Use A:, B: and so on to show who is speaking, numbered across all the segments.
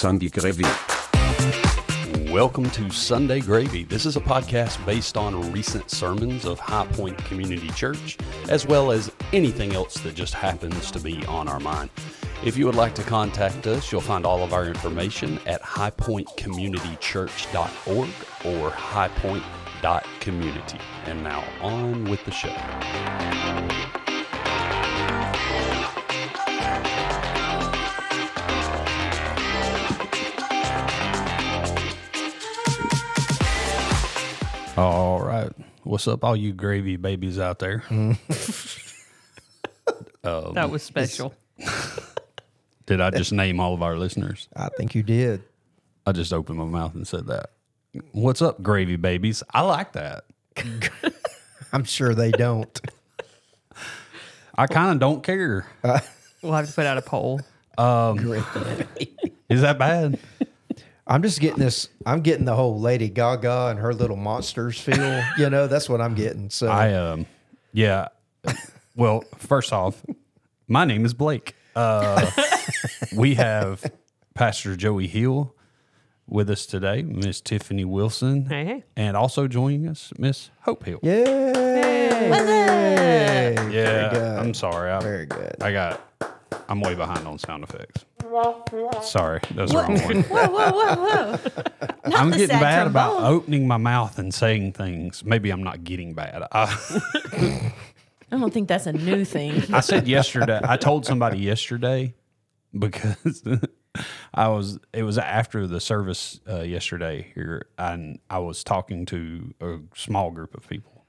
A: Sunday Gravy.
B: Welcome to Sunday Gravy. This is a podcast based on recent sermons of High Point Community Church, as well as anything else that just happens to be on our mind. If you would like to contact us, you'll find all of our information at highpointcommunitychurch.org or highpoint.community. And now on with the show. All right. What's up, all you gravy babies out there?
C: Um, that was special.
B: Did I just name all of our listeners?
D: I think you did.
B: I just opened my mouth and said that. What's up, gravy babies? I like that.
D: I'm sure they don't.
B: I kind of don't care.
C: Uh, we'll have to put out a poll.
B: Um, is that bad?
D: I'm just getting this. I'm getting the whole Lady Gaga and her little monsters feel. you know, that's what I'm getting. So
B: I um, yeah. Well, first off, my name is Blake. Uh, we have Pastor Joey Hill with us today, Miss Tiffany Wilson,
C: Hey, hey.
B: and also joining us, Miss Hope Hill.
D: Yay!
B: Yeah,
D: good.
B: I'm sorry. I,
D: Very good.
B: I got. I'm way behind on sound effects. Sorry, that's the wrong one.
E: Whoa, whoa, whoa, whoa. Not
B: I'm
E: the
B: getting
E: sad
B: bad about
E: trombone.
B: opening my mouth and saying things. Maybe I'm not getting bad. I,
E: I don't think that's a new thing.
B: I said yesterday. I told somebody yesterday because I was. It was after the service uh, yesterday here, and I was talking to a small group of people,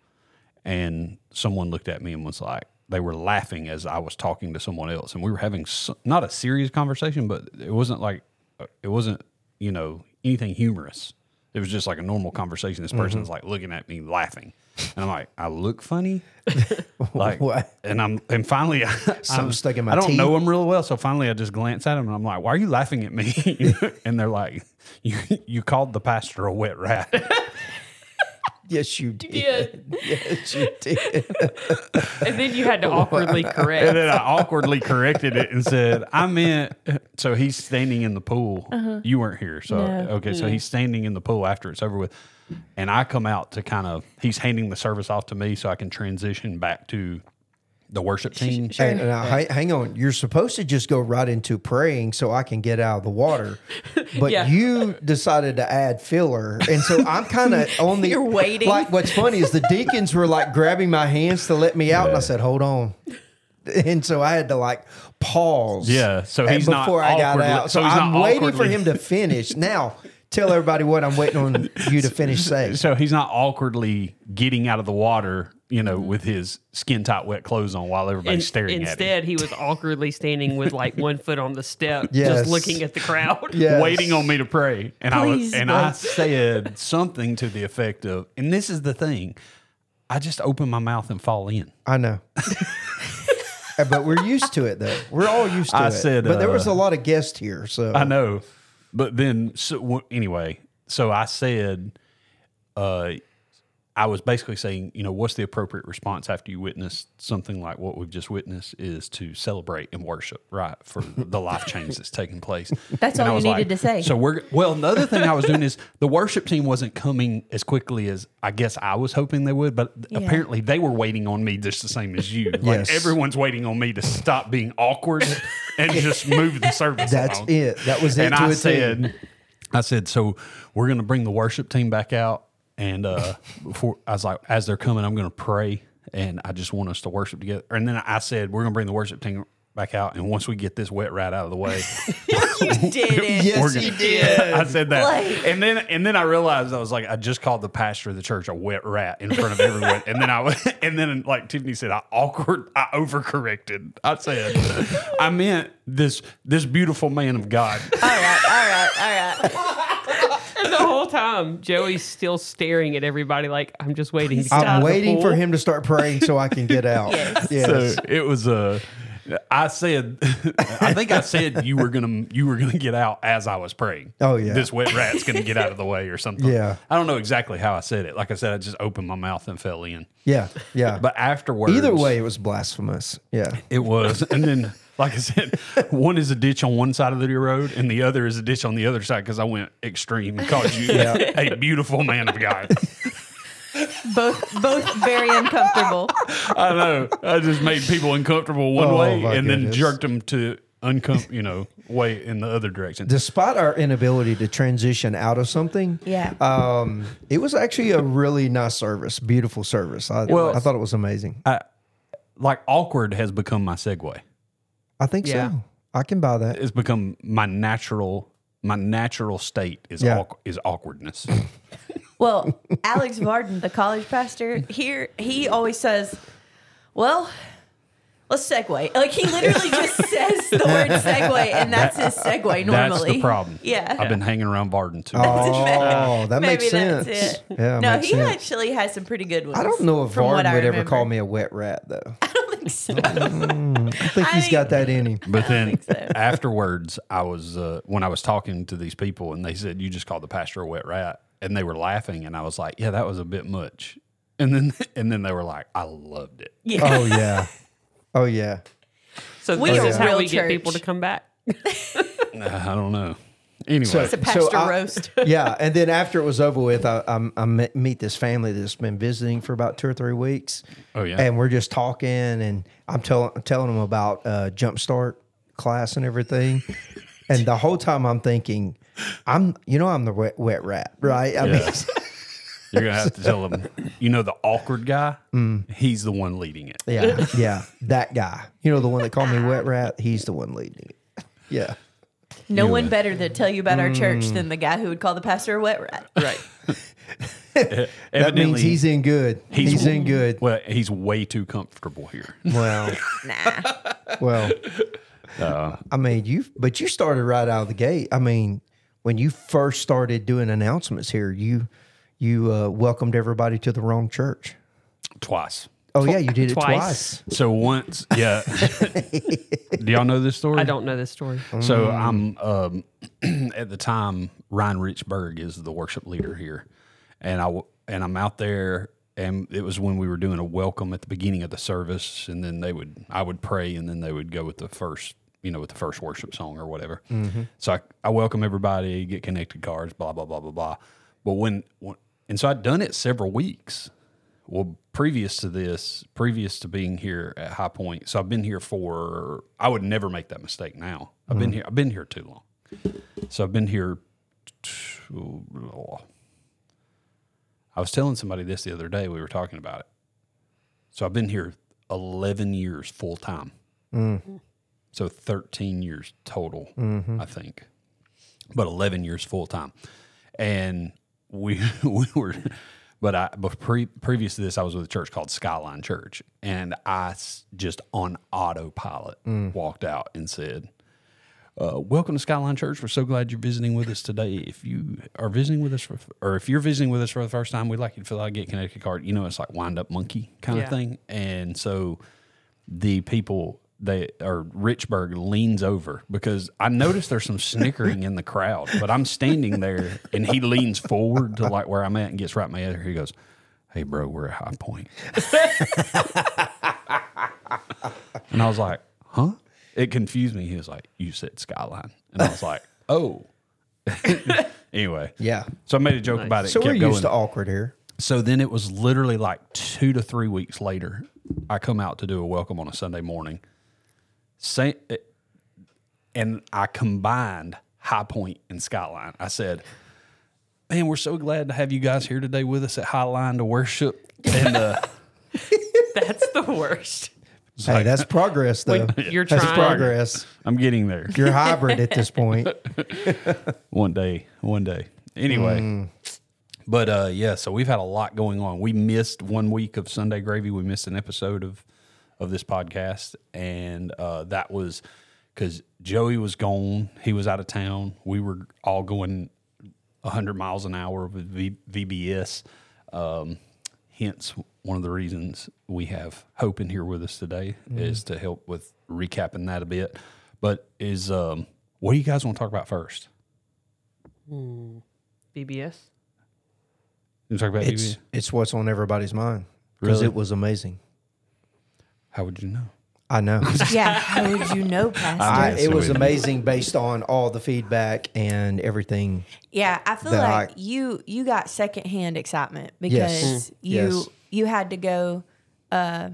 B: and someone looked at me and was like, they were laughing as I was talking to someone else, and we were having s not a serious conversation, but it wasn't like uh, it wasn't you know anything humorous. It was just like a normal conversation. This person's mm-hmm. like looking at me laughing, and I'm like, I look funny, like,
D: What?
B: and I'm and finally, I'm,
D: stuck in my
B: I don't
D: teeth?
B: know them real well, so finally I just glance at them and I'm like, Why are you laughing at me? and they're like, You you called the pastor a wet rat.
D: Yes, you did.
C: did.
D: Yes, you did.
C: And then you had to awkwardly correct.
B: and then I awkwardly corrected it and said, I meant so he's standing in the pool. Uh-huh. You weren't here. So
E: No.
B: okay, so he's standing in the pool after it's over with. And I come out to kind of he's handing the service off to me so I can transition back to the worship team.
D: Hey, now, hang- hang on. You're supposed to just go right into praying so I can get out of the water, but
C: Yeah.
D: you decided to add filler, and so I'm kind of on the.
E: You're waiting.
D: Like, what's funny is the deacons were like grabbing my hands to let me out, and I said, "Hold on." And so I had to like pause.
B: Yeah, so
D: and
B: he's not
D: before I got out. So,
B: so he's
D: I'm
B: not
D: waiting for him to finish. Now, tell everybody what I'm waiting on you to finish saying.
B: So he's not awkwardly getting out of the water, you know, with his skin tight wet clothes on while everybody's
C: And
B: staring at him.
C: instead, he was awkwardly standing with like one foot on the step,
D: Yes.
C: just looking at the crowd.
D: Yes.
B: waiting on me to pray. And I was
E: Please,
B: and I said something to the effect of, and this is the thing, I just open my mouth and fall in.
D: I know. Uh, but we're used to it though. We're all used to it.
B: I
D: it.
B: said,
D: but there was
B: uh,
D: a lot of guests here, so
B: I know. But then so anyway, so I said uh I was basically saying, you know, what's the appropriate response after you witness something like what we've just witnessed is to celebrate and worship, right, for the life change that's taking place.
E: That's
B: And
E: all
B: I
E: you
B: was
E: needed to say.
B: So we're well. Another thing I was doing is the worship team wasn't coming as quickly as I guess I was hoping they would, but
E: Yeah.
B: apparently they were waiting on me just the same as you. Like
D: Yes.
B: everyone's waiting on me to stop being awkward and just move the service.
D: that's
B: along
D: it. That was it
B: and
D: to
B: I
D: a T.
B: said, I said, so we're going to bring the worship team back out, and uh, before I was like, as they're coming, I'm going to pray, and I just want us to worship together. And then I said, we're going to bring the worship team back out, and once we get this wet rat out of the way,
E: you did it.
D: Yes, he
B: gonna-
D: did.
B: I said that,
E: Blake.
B: and then and then I realized I was like, I just called the pastor of the church a wet rat in front of everyone, and then I was, and then like Tiffany said, I awkward, I overcorrected. I said, I meant this this beautiful man of God.
E: All right, all right, all right.
C: And time, Joey's still staring at everybody like, I'm just waiting to
D: I'm
C: of the
D: waiting for him to start praying so I can get out.
E: Yes.
D: Yes.
B: So it was a. I said, I think I said you were gonna you were gonna get out as I was praying.
D: Oh, yeah.
B: this wet rat's gonna get out of the way or something.
D: Yeah.
B: I don't know exactly how I said it. Like I said, I just opened my mouth and fell in.
D: yeah, yeah.
B: But afterwards,
D: either way, it was blasphemous. Yeah.
B: it was. And then like I said, one is a ditch on one side of the road, and the other is a ditch on the other side because I went extreme and called you a beautiful man of God.
E: Both both very uncomfortable.
B: I know. I just made people uncomfortable one
D: Oh,
B: way
D: my
B: and then
D: goodness.
B: jerked them to uncom you know, way in the other direction.
D: Despite our inability to transition out of something,
E: Yeah.
D: um, it was actually a really nice service, beautiful service. I,
B: Well-
D: I thought it was amazing.
B: like awkward has become my segue.
D: I think
C: Yeah.
D: so. I can buy that.
B: It's become my natural my natural state is
D: Yeah.
B: awk- is awkwardness.
E: Well, Alex Varden, the college pastor here, he always says, "Well, let's segue." Like he literally just says the word segue, and that's his segue normally.
B: That's the problem.
E: Yeah.
B: I've been hanging around Varden too. long.
D: Oh, that
E: Maybe
D: makes sense.
E: that's it.
D: Yeah,
E: no,
D: makes
E: he
D: sense.
E: actually has some pretty good ones.
D: I don't know if Varden
E: I
D: would ever call me a wet rat, though.
E: I think so.
D: I think
E: I
D: he's
E: think-
D: got that in him.
B: But then
E: think so.
B: afterwards, I was uh, when I was talking to these people, and they said you just called the pastor a wet rat, and they were laughing, and I was like, yeah, that was a bit much. And then and then they were like, I loved it.
E: Yeah.
D: Oh yeah, oh yeah.
C: So
E: We
C: this
E: are
C: is how
E: real
C: we get people to come back.
B: I don't know. Anyway,
D: So-
E: It's a pastor
D: I-
E: roast.
D: yeah, and then after it was over with, I, I, I met, meet this family that's been visiting for about two or three weeks.
B: Oh, yeah.
D: and we're just talking, and I'm telling telling them about uh, Jumpstart class and everything, and the whole time I'm thinking, I'm you know I'm the wet, wet rat, right? I mean,
B: you're gonna have to tell them. You know, the awkward guy, he's the one leading it.
D: yeah, yeah, that guy. You know the one that called me wet rat. He's the one leading it. Yeah.
E: No one
B: Anyway.
E: better to tell you about our church
D: Mm.
E: than the guy who would call the pastor a wet rat.
C: Right.
D: That
B: Evidently,
D: means he's in good. He's, in good.
B: Well, he's way too comfortable here.
D: Well,
E: Nah.
D: well.
B: Uh,
D: I mean, you but you started right out of the gate. I mean, when you first started doing announcements here, you you uh, welcomed everybody to the wrong church.
B: twice.
D: Oh yeah, you did it
C: Twice.
D: twice.
B: So once, yeah. Do y'all know this story?
C: I don't know this story.
B: So I'm um, at the time Ryan Richburg is the worship leader here, and I w- and I'm out there, and it was when we were doing a welcome at the beginning of the service, and then they would I would pray, and then they would go with the first you know with the first worship song or whatever. So I, I welcome everybody, get connected cards, blah blah blah blah blah. But when, when and so I'd done it several weeks. Well, previous to this, previous to being here at High Point, so I've been here for. I would never make that mistake now. I've been mm-hmm. here. I've been here too long. So I've been here. I was telling somebody this the other day. We were talking about it. So I've been here eleven years full time. Mm. So thirteen years total, mm-hmm. I think, but eleven years full time, and we we were. But I, but pre, previous to this, I was with a church called Skyline Church, and I just on autopilot walked out and said, uh, "Welcome to Skyline Church. We're so glad you're visiting with us today. If you are visiting with us, for, or if you're visiting with us for the first time, we'd like you to fill out a Get Connected card. You know, it's like wind up monkey kind
C: Yeah.
B: of thing. And so the people they or Richburg leans over because I noticed there's some snickering in the crowd, but I'm standing there and he leans forward to like where I'm at and gets right in my ear. He goes, "Hey, bro, we're at High Point." and I was like, "Huh?" It confused me. He was like, "You said Skyline," and I was like, "Oh." anyway,
D: Yeah.
B: so I made a joke about it.
D: So we're
B: kept going.
D: used to awkward here.
B: So then it was literally like two to three weeks later, I come out to do a welcome on a Sunday morning. Say, and I combined High Point and Skyline. I said, "Man, we're so glad to have you guys here today with us at Highline to worship." And uh,
C: That's the worst.
D: Hey, that's progress though.
C: You're
D: that's
C: trying.
D: progress.
B: I'm getting there.
D: You're hybrid at this point.
B: one day, one day. Anyway, but uh, yeah, so we've had a lot going on. We missed one week of Sunday Gravy. We missed an episode of of this podcast, and uh, that was because Joey was gone. He was out of town. We were all going 100 miles an hour with v- VBS. Um, hence, one of the reasons we have Hope in here with us today is to help with recapping that a bit. But is um, what do you guys want to talk about first?
C: VBS.
B: You talk about
D: It's
B: VBS?
D: it's what's on everybody's mind because
B: Really?
D: it was amazing.
B: How would you know?
D: I know.
E: Yeah, how would you know, Pastor?
D: I, it was amazing based on all the feedback and everything.
E: Yeah, I feel like
D: I-
E: you you got secondhand excitement because
D: Mm.
E: you
D: Yes.
E: you had to go. Uh,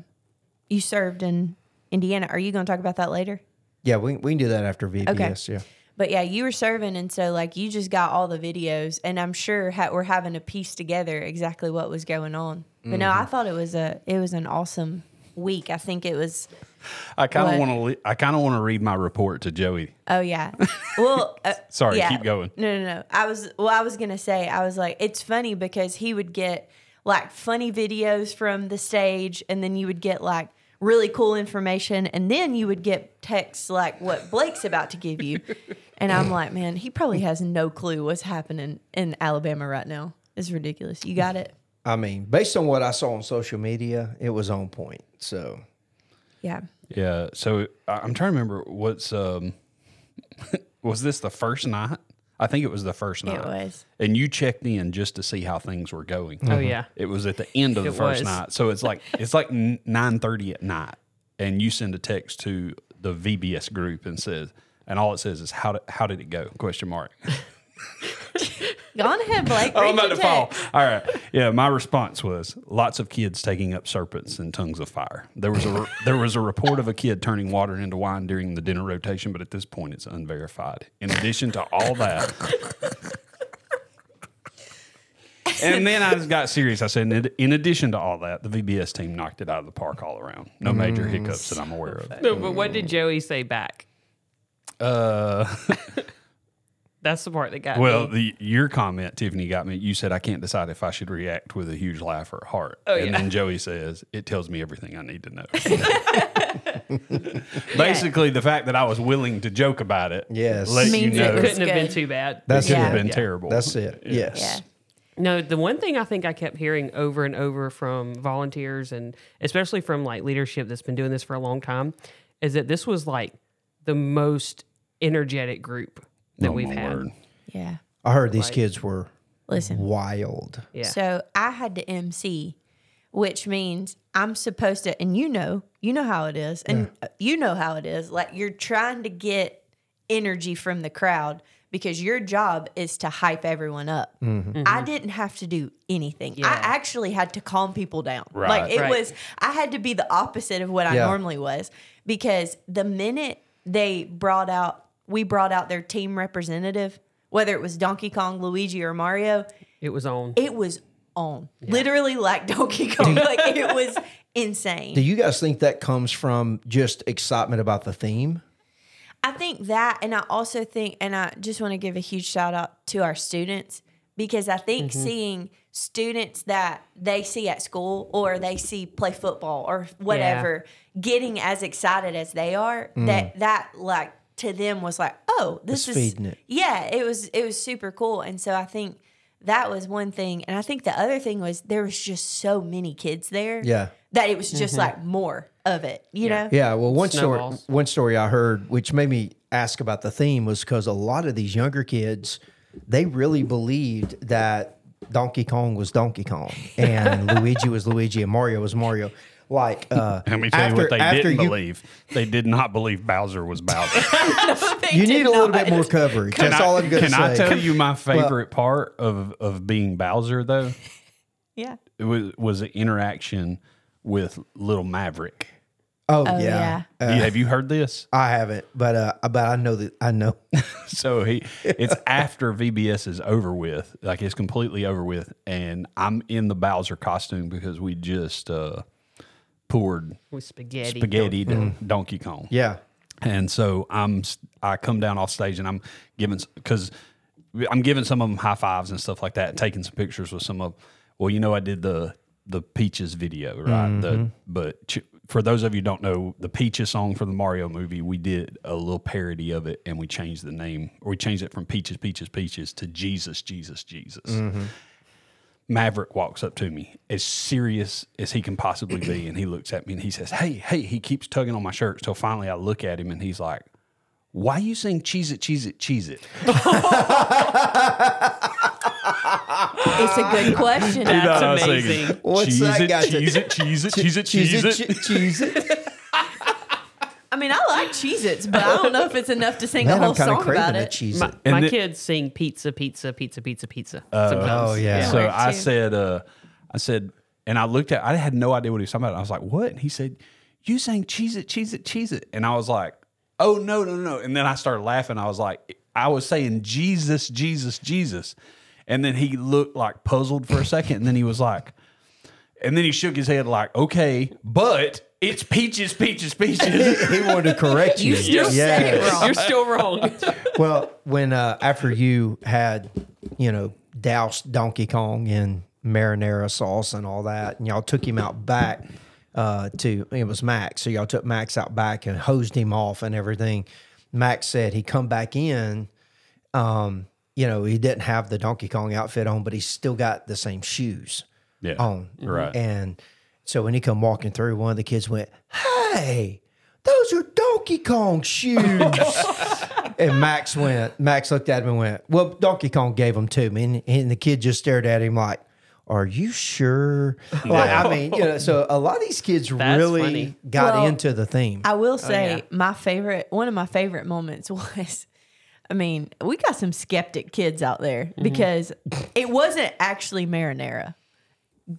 E: you served in Indiana. Are you going to talk about that later?
D: Yeah, we, we can do that after VBS. Yeah.
E: But yeah, you were serving, and so like you just got all the videos, and I'm sure ha- we're having to piece together exactly what was going on. But no, I
D: Mm-hmm.
E: thought it was a it was an awesome week. I think it was.
B: I kind of want to. I kind of want to read my report to Joey.
E: Oh yeah. Well, uh,
B: Sorry,
E: yeah.
B: keep going.
E: No, no, no. I was well. I was gonna say I was like, it's funny because he would get like funny videos from the stage, and then you would get like really cool information, and then you would get texts like what Blake's about to give you, and I'm like, man, he probably has no clue what's happening in Alabama right now. It's ridiculous. You got it.
D: I mean, based on what I saw on social media, it was on point. So
E: Yeah.
B: Yeah. So I- I'm trying to remember what's um was this the first night? I think it was the first night.
E: It was.
B: And you checked in just to see how things were going.
C: Oh yeah.
B: It was at the end of the
C: It
B: first
C: was.
B: night. So it's like it's like nine thirty at night, and you send a text to the VBS group and says, and all it says is how did, how did it go? Question mark.
E: Go on ahead, Blake.
B: Oh, I'm about
E: your
B: to fall. All right. Yeah, my response was lots of kids taking up serpents and tongues of fire. There was a there was a report of a kid turning water into wine during the dinner rotation, but at this point it's unverified. In addition to all that. And then I just got serious. I said, in- in addition to all that, the VBS team knocked it out of the park all around. No major hiccups that I'm aware of.
C: No, but what did Joey say back?
B: Uh,
C: That's the part that got
B: well,
C: me.
B: the your comment, Tiffany, got me. You said I can't decide if I should react with a huge laugh or a heart.
C: Oh,
B: and
C: yeah.
B: then Joey says it tells me everything I need to know. Basically, the fact that I was willing to joke about it,
D: Yes.
B: let you
E: Means it
B: know
E: was
C: Couldn't have been too bad.
D: That's
B: it could
E: Yeah.
B: have been
C: Yeah.
B: terrible.
D: that's it. Yes.
E: Yeah.
C: No, the one thing I think I kept hearing over and over from volunteers and especially from like leadership that's been doing this for a long time is that this was like the most energetic group that
B: Oh,
C: we've had.
B: word.
E: Yeah.
D: I heard these
C: Like-
D: kids were
E: Listen.
D: wild.
C: Yeah.
E: So I had to MC, which means I'm supposed to, and you know, you know how it is, and uh you know how it is. Like you're trying to get energy from the crowd because your job is to hype everyone up. I didn't have to do anything. I actually had to calm people down.
B: Right.
E: Like it
C: Right.
E: was, I had to be the opposite of what I normally was because the minute they brought out, we brought out their team representative, whether it was Donkey Kong, Luigi, or Mario
C: It was on.
E: it was on literally like Donkey Kong. like it was insane.
D: Do you guys think that comes from just excitement about the theme?
E: I think that, and I also think, and I just want to give a huge shout out to our students because I think mm-hmm. seeing students that they see at school or they see play football or whatever getting as excited as they are, that mm. that like to them was like, oh, this
D: It's
E: is
D: feeding it.
E: Yeah, it was it was super cool, and so I think that was one thing, and I think the other thing was there was just so many kids there.
D: Yeah.
E: that it was just mm-hmm. like more of it. You know.
D: Yeah, well, one
C: Snowballs.
D: story, one story I heard, which made me ask about the theme, was because a lot of these younger kids, they really believed that Donkey Kong was Donkey Kong and Luigi was Luigi and Mario was Mario. Like, uh,
B: Let me tell
D: after,
B: you what they didn't
D: you,
B: believe. They did not believe Bowser was Bowser.
E: They
D: you
E: did
D: need a little
E: not.
D: bit more coverage.
B: Can
D: That's
B: I,
D: all I'm going to say. can.
B: I tell you my favorite part of, of being Bowser, though?
E: Yeah.
B: It was, was an interaction with Little Maverick.
D: Oh,
E: Oh,
D: yeah.
E: yeah.
D: Uh,
B: You- have you heard this?
D: I haven't, but uh, but I know that I know.
B: So he, it's after VBS is over with, like it's completely over with, and I'm in the Bowser costume because we just uh, poured
C: with spaghetti.
B: spaghetti to mm-hmm. Donkey Kong.
D: yeah,
B: And so I'm I come down off stage and I'm giving because I'm giving some of them high fives and stuff like that, and taking some pictures with some of. Well, you know, I did the the Peaches video, right? The mm-hmm. but ch- for those of you who don't know, the Peaches song from the Mario movie, we did a little parody of it, and we changed the name, or we changed it from Peaches, Peaches, Peaches to Jesus, Jesus, Jesus. Mm-hmm. Maverick walks up to me as serious as he can possibly be, and he looks at me and he says, "Hey, hey!" He keeps tugging on my shirt till finally I look at him and he's like, "Why are you saying cheese it, cheese it, cheese it?"
E: It's a good question.
C: That's
B: I
C: amazing.
D: What's
B: cheese
D: that
B: it,
D: got to-
B: cheese it, cheese it, cheese it, cheese it.
D: cheese it.
E: mean, I like Cheez Its, but I don't know if it's enough to sing
D: Man,
E: a whole
D: I'm kind of
E: song
D: craving
E: about
D: a
E: it.
D: cheese.
C: My,
B: And
C: my
B: the-
C: kids sing pizza, pizza, pizza, pizza, pizza. sometimes.
D: oh, yeah.
B: So
E: Right,
B: I
E: too.
B: said, uh, I said, and I looked at, I had no idea what he was talking about. I was like, what? And he said, you saying cheese it, cheese it, cheese it. And I was like, oh, no, no, no. And then I started laughing. I was like, I was saying Jesus, Jesus, Jesus. And then he looked like puzzled for a second. And then he was like, and then he shook his head like, okay, but it's peaches, peaches, peaches.
D: he wanted to correct you.
E: You still said it wrong.
C: You're still wrong.
D: Well, when uh, after you had, you know, doused Donkey Kong in marinara sauce and all that, and y'all took him out back uh, to it was Max, so y'all took Max out back and hosed him off and everything. Max said he come back in. Um, you know, he didn't have the Donkey Kong outfit on, but he still got the same shoes
B: yeah.
D: on.
B: Right.
D: And so when he come walking through, one of the kids went, "Hey, those are Donkey Kong shoes." and Max went. Max looked at him and went, "Well, Donkey Kong gave them to me." And, and the kid just stared at him like. Are you sure? Like, I mean, you know, so a lot of these kids
C: That's
D: really
C: funny.
D: got
E: Well,
D: into the theme.
E: I will oh, say
C: yeah.
E: my favorite, one of my favorite moments was, I mean, we got some skeptic kids out there mm-hmm. because it wasn't actually marinara.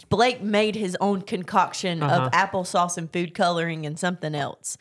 E: Blake made his own concoction of uh-huh. applesauce and food coloring and something else.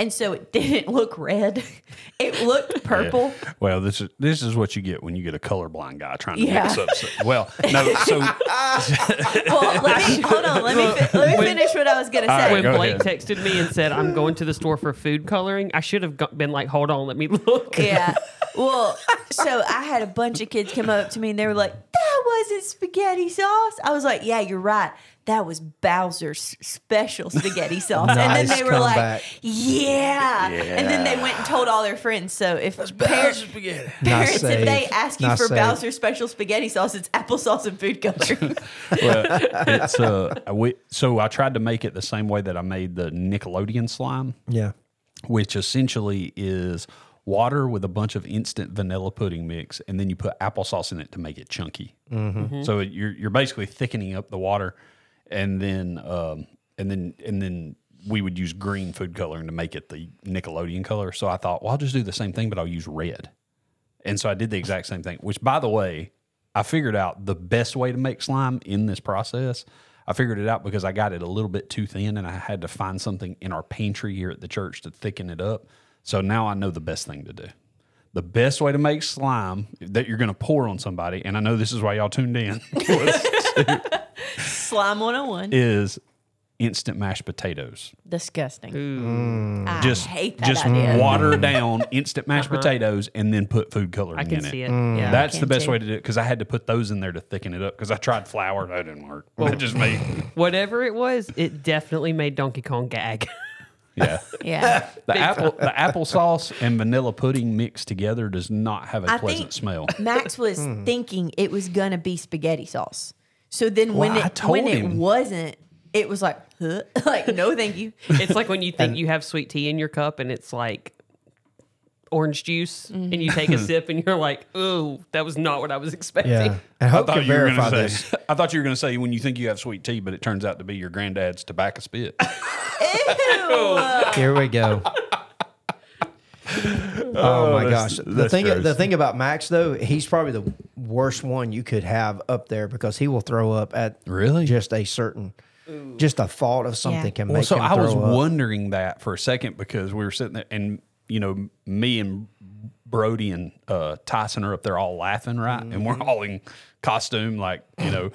E: And so it didn't look red. It looked purple.
B: Well, this is this is what you get when you get a colorblind guy trying to
E: Yeah.
B: mix up. So, well, no, so
E: Well, let me hold on. Let me fi- let me finish what I was gonna say.
B: right,
C: when
B: go
C: Blake
B: ahead.
C: texted me and said, I'm going to the store for food coloring, I should have go- been like, hold on, let me look.
E: Yeah. Well, so I had a bunch of kids come up to me and they were like, that wasn't spaghetti sauce. I was like, yeah, you're right. That was Bowser's special spaghetti sauce. and then they were
D: comeback.
E: like, yeah. And then they went and told all their friends. So if parents,
B: spaghetti.
E: parents if they ask you
D: Not
E: for
D: safe.
E: Bowser's special spaghetti sauce, it's applesauce and food coloring.
B: well, it's uh, we, so I tried to make it the same way that I made the Nickelodeon slime,
D: yeah.
B: which essentially is water with a bunch of instant vanilla pudding mix, and then you put applesauce in it to make it chunky. So you're you're basically thickening up the water, and then um, and then and then we would use green food coloring to make it the Nickelodeon color. So I thought, well, I'll just do the same thing, but I'll use red. And so I did the exact same thing, which by the way, I figured out the best way to make slime in this process. I figured it out because I got it a little bit too thin and I had to find something in our pantry here at the church to thicken it up. So now I know the best thing to do. The best way to make slime that you're going to pour on somebody, and I know this is why y'all tuned in, was-
E: Slime 101.
B: is instant mashed potatoes.
E: Disgusting. I
B: Just
E: hate that
B: just
E: idea.
B: water mm. down instant mashed uh-huh. potatoes and then put food coloring
C: I can
B: in
C: see
B: it.
C: it. Yeah.
B: That's the
E: can
B: best
E: too.
B: way to do it because I had to put those in there to thicken it up because I tried flour that didn't work. that just made
C: Whatever it was, it definitely made Donkey Kong gag.
B: yeah.
E: Yeah.
B: The apple the applesauce and vanilla pudding mixed together does not have a
E: I
B: pleasant
E: think
B: smell.
E: Max was hmm. thinking it was gonna be spaghetti sauce. So then when
B: Well, I
E: it
B: told
E: when it wasn't, it was like, huh? like no, thank you.
C: It's like when you think you have sweet tea in your cup and it's like orange juice and you take a mm-hmm. sip and you're like, ooh, that was not what I was expecting.
D: Yeah. And Hope can
B: you were
D: verify
B: gonna
D: this.
B: say, I thought you were going to say when you think you have sweet tea, but it turns out to be your granddad's tobacco spit. Ew.
D: Here we go. Oh, my
B: that's-
D: gosh! The thing,
B: gross.
D: the thing about Max though, he's probably the worst one you could have up there because he will throw up at
B: Really?
D: just a certain, just a thought of something
E: Yeah.
D: can make him throw up.
B: Well, so
D: him
B: I was
D: up.
B: wondering that for a second because we were sitting there, and you know, me and Brody and uh, Tyson are up there all laughing, right? And
D: Mm-hmm.
B: we're all in costume, like you know,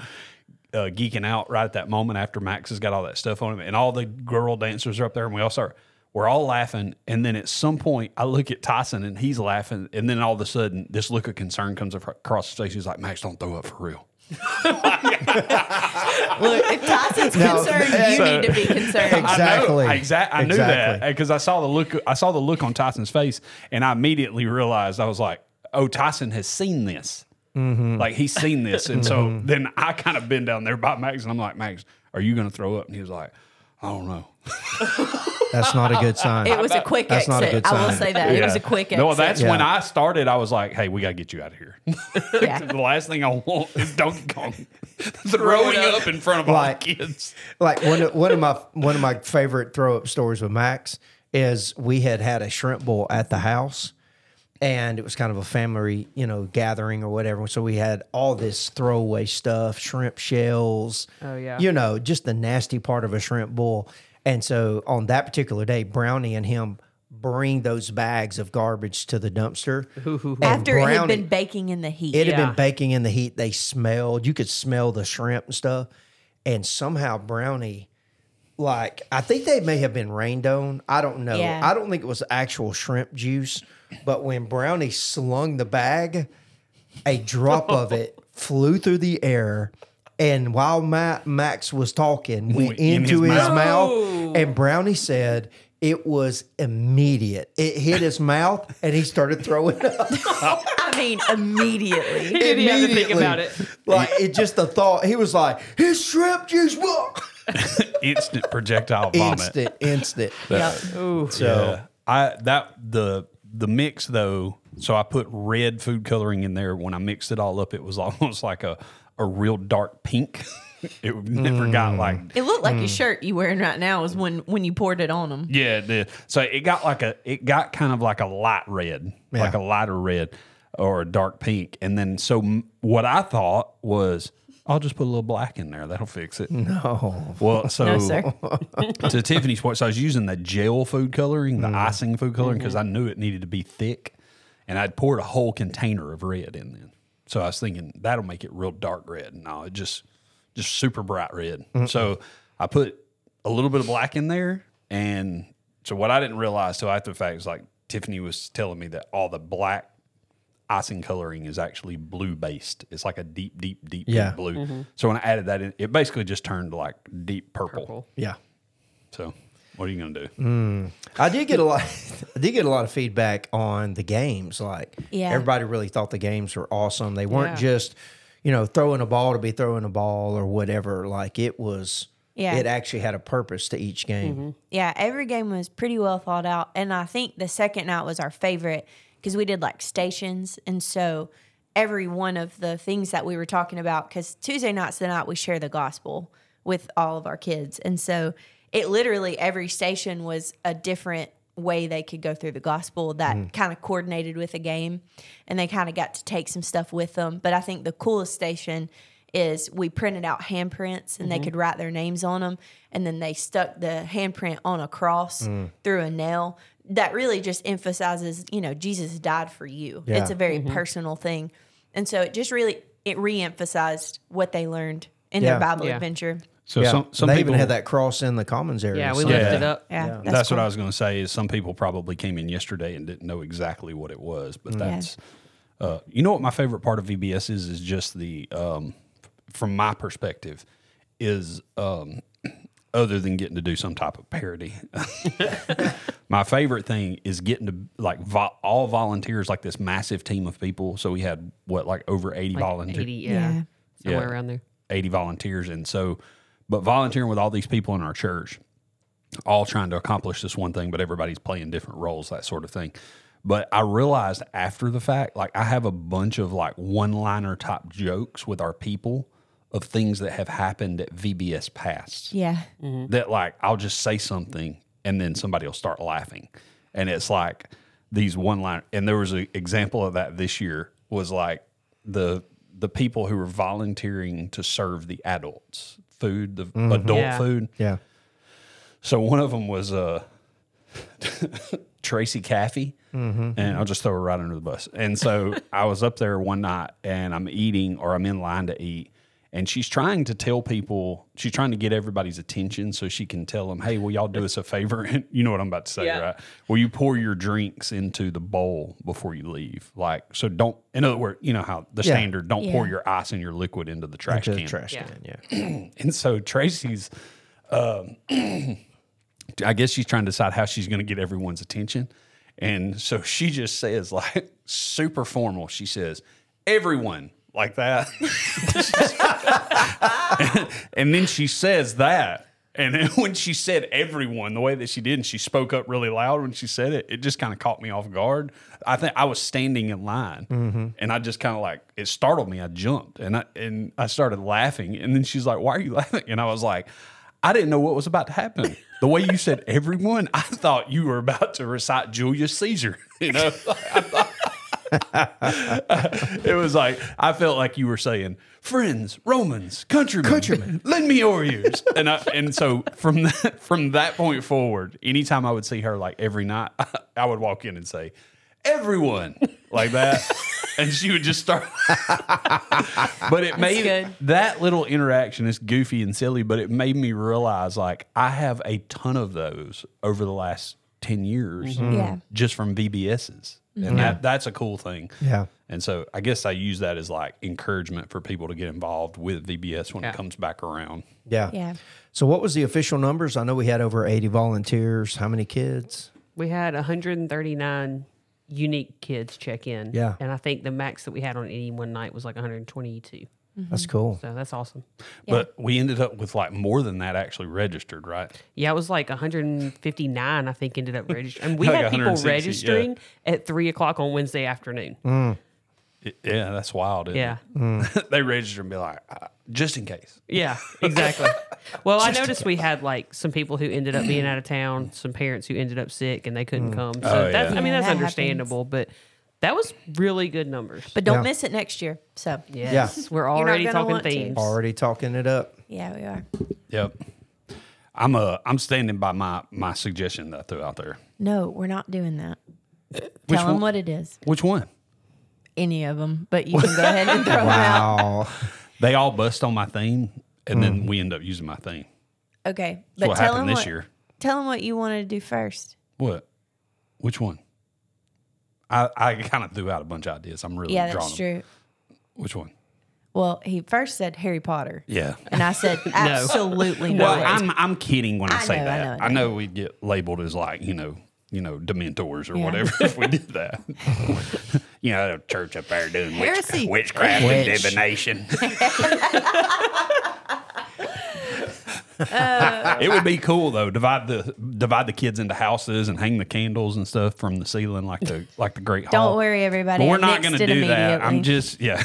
B: uh, geeking out right at that moment after Max has got all that stuff on him, and all the girl dancers are up there, and we all start. We're all laughing, and then at some point, I look at Tyson, and he's laughing, and then all of a sudden, this look of concern comes across his face. He's like, "Max, don't throw up for real."
E: Look, if Tyson's
D: No,
E: concerned, you
B: so-
E: need to be concerned.
D: Exactly.
B: I know, exact- I knew
D: Exactly.
B: that because I saw the look. I saw the look on Tyson's face, and I immediately realized I was like, "Oh, Tyson has seen this.
D: Mm-hmm.
B: Like he's seen this." And so then I kind of been down there by Max, and I'm like, "Max, are you going to throw up?" And he was like, "I don't know."
D: That's not a good sign.
E: It was a quick
D: That's not a
E: exit.
D: good
E: I will
D: sign.
E: say that it was a quick exit.
B: No, that's when
D: Yeah.
B: I started. I was like, "Hey, we got to get you out of here."
E: Yeah.
B: the last thing I want is Donkey Kong throwing up in front of all
D: Like-
B: the kids.
D: like one of, one of my one of my favorite throw up stories with Max is we had had a shrimp bowl at the house, and it was kind of a family, you know, gathering or whatever. So we had all this throwaway stuff, shrimp shells.
C: Oh, yeah.
D: you know, just the nasty part of a shrimp bowl. And so on that particular day, Brownie and him bring those bags of garbage to the dumpster. And
E: After it had been baking in the heat.
D: it had
C: Yeah.
D: been baking in the heat. They smelled. You could smell the shrimp and stuff. And somehow Brownie, like I think they may have been rained on. I don't know.
E: Yeah.
D: I don't think it was actual shrimp juice. But when Brownie slung the bag, a drop of it flew through the air. And while Ma- Max was talking, went
B: In
D: into
B: his
D: his,
B: mouth.
D: mouth. Oh. And Brownie said it was immediate. It hit his mouth and he started throwing up.
E: I mean, immediately.
C: He didn't even have to think
D: Immediately.
C: about it.
D: Like it just the thought he was like his shrimp juice whoa.
B: Instant projectile vomit.
D: instant instant.
E: Yep.
C: Ooh.
D: So
B: Yeah. I that the the mix though. So I put red food coloring in there. When I mixed it all up, it was almost like a a real dark pink. it never got mm. like
E: It looked like
D: Mm.
E: your shirt you wearing right now is when when you poured it on them.
B: yeah. The, so it got like a it got kind of like a light red, like a lighter red or a dark pink. And then so m- what I thought was. I'll just put a little black in there. That'll fix it.
D: no.
B: Well, so
E: No, sir.
B: to Tiffany's point, so I was using the gel food coloring, the mm. icing food coloring, because mm-hmm. I knew it needed to be thick, and I'd poured a whole container of red in then. So I was thinking that'll make it real dark red. No, it just just super bright red. So I put a little bit of black in there, and so what I didn't realize till after the fact is like Tiffany was telling me that all the black icing coloring is actually blue based. It's like a deep, deep, deep,
D: Yeah.
B: deep blue. Mm-hmm. So when I added that in, it basically just turned like deep purple.
C: Purple.
D: Yeah.
B: So what are you gonna do? Mm.
D: I did get a lot I did get a lot of feedback on the games. Like
E: Yeah.
D: everybody really thought the games were awesome. They weren't
C: Yeah.
D: just, you know, throwing a ball to be throwing a ball or whatever. Like it was
E: Yeah.
D: it actually had a purpose to each game. Mm-hmm.
E: Yeah, every game was pretty well thought out. And I think the second night was our favorite because we did like stations. And so every one of the things that we were talking about, because Tuesday night's the night we share the gospel with all of our kids. And so it literally, every station was a different way they could go through the gospel that mm-hmm. kind of coordinated with the game. And they kind of got to take some stuff with them. But I think the coolest station is we printed out handprints and they mm-hmm. could write their names on them and then they stuck the handprint on a cross mm. through a nail that really just emphasizes you know jesus died for you
D: Yeah.
E: it's a very mm-hmm. personal thing and so it just really it re-emphasized what they learned in
D: Yeah.
E: their bible
C: Yeah.
E: adventure
B: So
D: yeah.
B: some some
D: they
B: people
D: even had that cross in the commons area.
C: Yeah, we
D: so-
C: lifted
B: Yeah.
C: up.
E: yeah,
D: Yeah.
B: That's,
E: cool.
B: what I was going to say. Is some people probably came in yesterday and didn't know exactly what it was, but that's uh, you know what my favorite part of VBS is is just the um, from my perspective is um, other than getting to do some type of parody. my favorite thing is getting to like vo- all volunteers like this massive team of people. So we had what like over eighty
C: Like
B: volunteers.
C: yeah.
E: Yeah.
C: Somewhere
B: Yeah.
C: around there.
B: 80 volunteers. And so, but volunteering with all these people in our church, all trying to accomplish this one thing, but everybody's playing different roles, that sort of thing. But I realized after the fact, like I have a bunch of like one liner type jokes with our people of things that have happened at VBS past
E: yeah mm-hmm.
B: that like I'll just say something and then somebody will start laughing. And it's like these one line and there was an example of that this year was like the the people who were volunteering to serve the adults food, the adult
C: Yeah.
B: food.
D: Yeah.
B: So one of them was uh Tracy Caffey, and I'll just throw her right under the bus. And so I was up there one night, and I'm eating, or I'm in line to eat, and she's trying to tell people, she's trying to get everybody's attention so she can tell them, "Hey, will y'all do us a favor?" And you know what I'm about to say,
C: Yeah.
B: right? Will you pour your drinks into the bowl before you leave? Like, so don't. In other words, you know how the
D: Yeah.
B: standard, don't pour your ice and your liquid into the trash
D: To the
B: can.
D: trash
C: Yeah.
D: can. Yeah.
B: And so Tracy's, um, I guess she's trying to decide how she's going to get everyone's attention. And so she just says, like, super formal, she says, everyone, like that. and then she says that. And then when she said everyone, the way that she did, and she spoke up really loud when she said it, it just kind of caught me off guard. I think I was standing in line, mm-hmm. and I just kind of like it startled me. I jumped, and I and I started laughing. And then she's like, "Why are you laughing?" And I was like, I didn't know what was about to happen. The way you said everyone, I thought you were about to recite Julius Caesar. You know, I thought- it was like I felt like you were saying, "Friends, Romans, countrymen,
D: Countrymen.
B: lend me your ears." And I, and so from that from that point forward, anytime I would see her, like every night, I would walk in and say, "Everyone," like that, and she would just start. but it made
E: good.
B: that little interaction is goofy and silly, but it made me realize like I have a ton of those over the last ten years, mm-hmm.
E: Yeah.
B: just from VBSs, and mm-hmm. that that's a cool thing.
D: Yeah.
B: And so I guess I use that as like encouragement for people to get involved with VBS when
C: Yeah.
B: it comes back around.
D: Yeah.
E: Yeah.
D: So what was the official numbers? I know we had over 80 volunteers. How many kids?
C: We had 139 unique kids check in.
D: Yeah.
C: And I think the max that we had on any one night was like 122. Mm-hmm.
D: That's cool.
C: So that's awesome.
B: But we ended up with like more than that actually registered, right?
C: Yeah, it was like 159, I think, ended up registering. And we
B: Like
C: had people
B: 160, yeah.
C: registering at three o'clock on Wednesday afternoon. Mm.
B: It- yeah, that's wild. isn't
C: Yeah.
B: it? Mm. they register and be like, uh, just in case.
C: Yeah, exactly. well, I noticed we had like some people who ended up being out of town, some parents who ended up sick and they couldn't mm. come. Oh, so
B: Oh,
C: that's,
B: yeah.
C: I mean,
E: Yeah,
C: that's
E: that happens.
C: understandable, but that was really good numbers.
E: But don't
D: Yeah.
E: miss it next year. So
C: yes, we're
E: not
C: already
E: gonna
C: talking
E: want to.
C: themes.
D: Already talking it up.
E: yeah, we are.
B: Yep. I'm uh I'm standing by my my suggestion that I threw out there.
E: No, we're not doing that.
B: Which
E: Tell them
B: one?
E: what it is.
B: Which one?
E: Any of them, but you can go ahead and throw them out.
D: Wow.
B: They all bust on my theme, and then we end up using my theme.
E: Okay, but
B: what
E: tell
B: happened
E: them
B: this
E: what,
B: year.
E: Tell them what you wanted to do first.
B: What? Which one? I, I kind of threw out a bunch of ideas. I'm really
E: Yeah,
B: drawing
E: that's
B: them.
E: true.
B: Which one?
E: Well, he first said Harry Potter,
B: Yeah.
E: and I said absolutely no.
B: Well. I'm I'm kidding when I,
E: I
B: say
E: know, I
B: that.
E: know,
B: I
E: I
B: know,
E: know.
B: we get labeled as like you know you know dementors or
E: Yeah.
B: whatever if we did that. you know, the church up there doing witch,
E: Heresy.
B: witchcraft and
D: Witch.
B: Divination. it would be cool though. Divide the divide the kids into houses and hang the candles and stuff from the ceiling like the like the Great Hall.
E: Don't worry, everybody.
B: But we're
E: I
B: not going to do that. I'm just yeah.